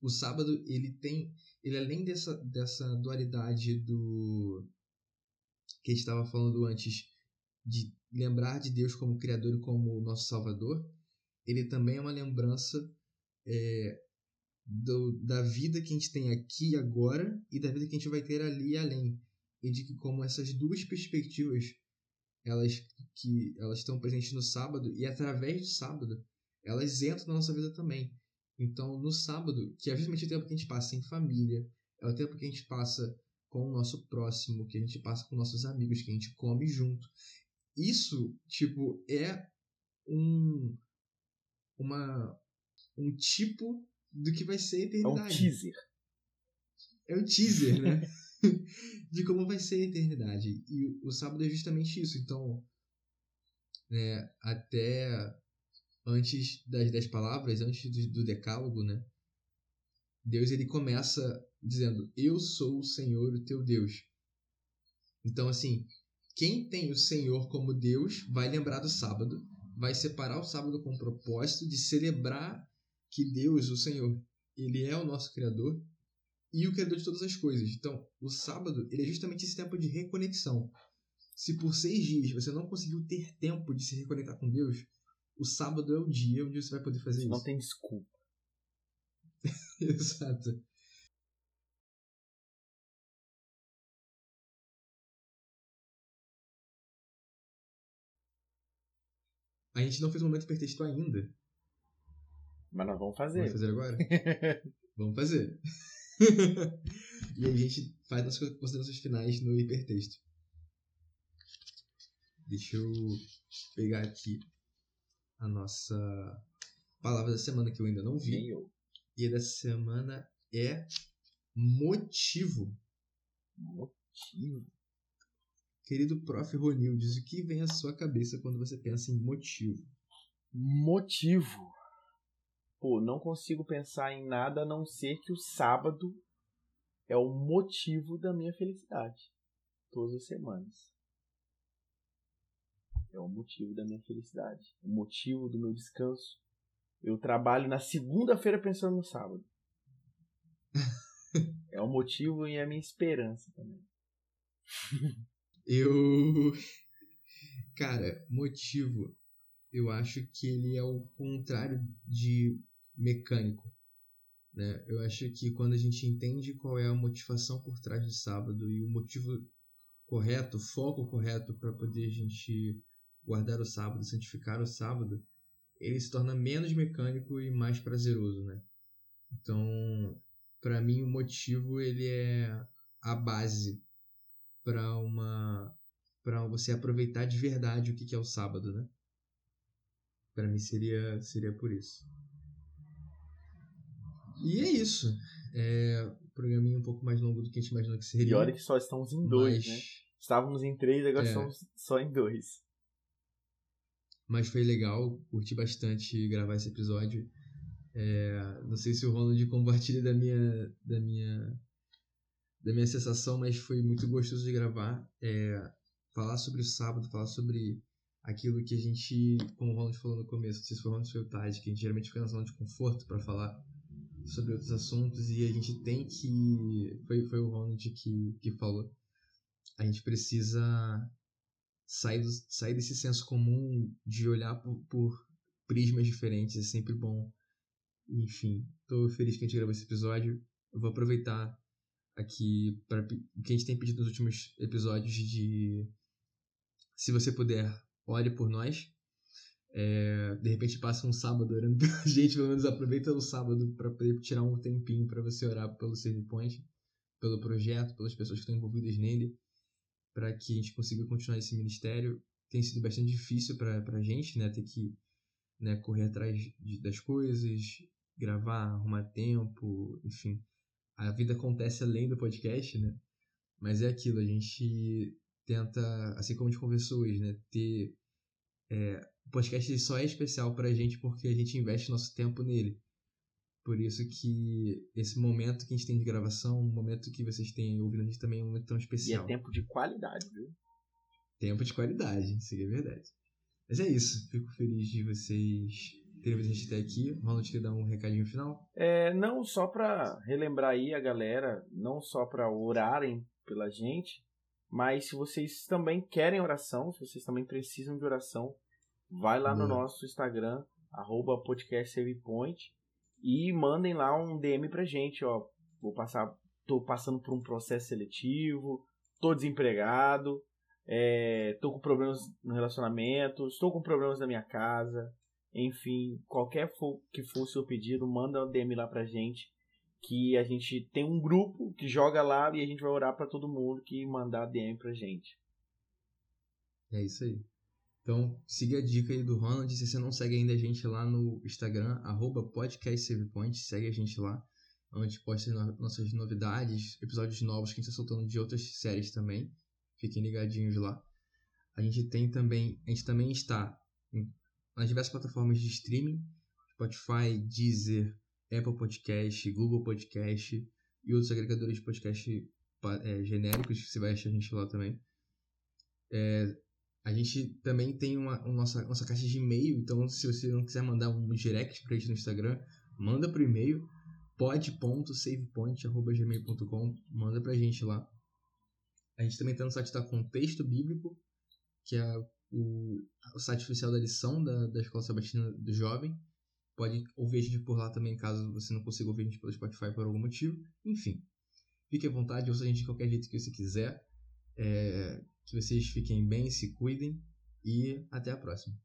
O sábado, ele tem. Ele além dessa, dessa dualidade do. que a gente estava falando antes. De lembrar de Deus como Criador e como nosso Salvador. Ele também é uma lembrança é, do, da vida que a gente tem aqui e agora e da vida que a gente vai ter ali e além. E de que como essas duas perspectivas elas que elas estão presentes no sábado e através do sábado elas entram na nossa vida também. Então, no sábado, que é justamente o tempo que a gente passa em família, é o tempo que a gente passa com o nosso próximo, que a gente passa com nossos amigos, que a gente come junto. Isso, tipo, é um uma um tipo do que vai ser a eternidade. É um teaser. É um teaser, né? de como vai ser a eternidade. E o sábado é justamente isso. Então, né, até antes das dez palavras, antes do, do decálogo, né? Deus ele começa dizendo: Eu sou o Senhor, o teu Deus. Então, assim, quem tem o Senhor como Deus vai lembrar do sábado, vai separar o sábado com o propósito de celebrar que Deus, o Senhor, ele é o nosso Criador e o Criador de todas as coisas. Então, o sábado, ele é justamente esse tempo de reconexão. Se por seis dias você não conseguiu ter tempo de se reconectar com Deus, o sábado é o dia onde você vai poder fazer isso. Não tem desculpa. Exato. A gente não fez o momento hipertexto ainda, mas nós vamos fazer. Vamos fazer agora? vamos fazer. e a gente faz nossas considerações finais no hipertexto. Deixa eu pegar aqui a nossa palavra da semana que eu ainda não vi. E a dessa semana é motivo. Motivo. Querido prof. Ronildes, o que vem à sua cabeça quando você pensa em motivo? Motivo pô, não consigo pensar em nada a não ser que o sábado é o motivo da minha felicidade. Todas as semanas. É o motivo da minha felicidade. O motivo do meu descanso. Eu trabalho na segunda-feira pensando no sábado. é o motivo e a minha esperança também. Eu. Cara, motivo eu acho que ele é o contrário de mecânico. Né? Eu acho que quando a gente entende qual é a motivação por trás do sábado e o motivo correto, o foco correto para poder a gente guardar o sábado, santificar o sábado, ele se torna menos mecânico e mais prazeroso, né? Então, para mim o motivo ele é a base para uma para você aproveitar de verdade o que é o sábado, né? Para mim seria seria por isso. E é isso. É, programinha um pouco mais longo do que a gente imaginou que seria. E olha que só estamos em dois, mas, né? Estávamos em três, agora É. estamos só em dois. mas foi legal, curti bastante gravar esse episódio. É, não sei se o Ronald compartilha da minha, da minha, da minha sensação, mas foi muito gostoso de gravar. É, falar sobre o sábado, falar sobre aquilo que a gente, como o Ronald falou no começo, se foi o Tade, que a gente geralmente fica na zona de conforto para falar sobre outros assuntos e a gente tem que. Foi, foi o Ronald que, que falou. A gente precisa sair, do, sair desse senso comum de olhar por, por prismas diferentes. É sempre bom. Enfim, tô feliz que a gente gravou esse episódio. Eu vou aproveitar aqui para o que a gente tem pedido nos últimos episódios de se você puder, ore por nós. É, de repente passa um sábado orando pela gente, pelo menos aproveita o sábado para poder tirar um tempinho para você orar pelo Save Point, pelo projeto, pelas pessoas que estão envolvidas nele, para que a gente consiga continuar esse ministério. Tem sido bastante difícil para a gente, né, ter que né, correr atrás de, das coisas, gravar, arrumar tempo, enfim. A vida acontece além do podcast, né? Mas é aquilo, a gente tenta, assim como a gente conversou hoje, né, ter é, o podcast só é especial pra gente porque a gente investe nosso tempo nele. Por isso que esse momento que a gente tem de gravação, o momento que vocês têm ouvindo a gente também é um momento tão E especial. é tempo de qualidade, viu? Tempo de qualidade, isso é verdade. Mas é isso, fico feliz de vocês terem vindo a gente até aqui. Ronald, quer dar um recadinho final? É, não só pra relembrar aí a galera, não só pra orarem pela gente, mas se vocês também querem oração, se vocês também precisam de oração, vai lá no Boa. nosso Instagram, arroba podcastsavepoint, e mandem lá um DM pra gente, ó. Vou passar, tô passando por um processo seletivo, tô desempregado, é, tô com problemas no relacionamento, estou com problemas na minha casa, enfim, qualquer for, que for o seu pedido, manda um DM lá pra gente. Que a gente tem um grupo que joga lá e a gente vai orar pra todo mundo que mandar DM pra gente. É isso aí. Então, siga a dica aí do Ronald. Se você não segue ainda a gente lá no Instagram, arroba podcastsavepoint, segue a gente lá. Onde posta no- nossas novidades, episódios novos que a gente está soltando de outras séries também. Fiquem ligadinhos lá. A gente tem também, a gente também está nas diversas plataformas de streaming, Spotify, Deezer, Apple Podcast, Google Podcast e outros agregadores de podcast é, genéricos que você vai achar a gente lá também. É, a gente também tem uma, uma nossa, nossa caixa de e-mail, então se você não quiser mandar um direct pra gente no Instagram, manda pro e-mail pod.savepoint.gmail.com manda pra gente lá. A gente também tá no site da Contexto Bíblico, que é o, o site oficial da lição da, da Escola Sabatina do Jovem. Pode ouvir a gente por lá também, caso você não consiga ouvir a gente pelo Spotify por algum motivo. Enfim, fique à vontade, ouça a gente de qualquer jeito que você quiser. É, que vocês fiquem bem, se cuidem e até a próxima.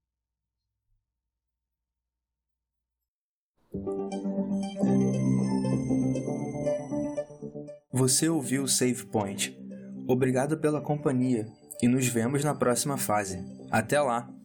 Você ouviu o Save Point. Obrigado pela companhia e nos vemos na próxima fase. Até lá!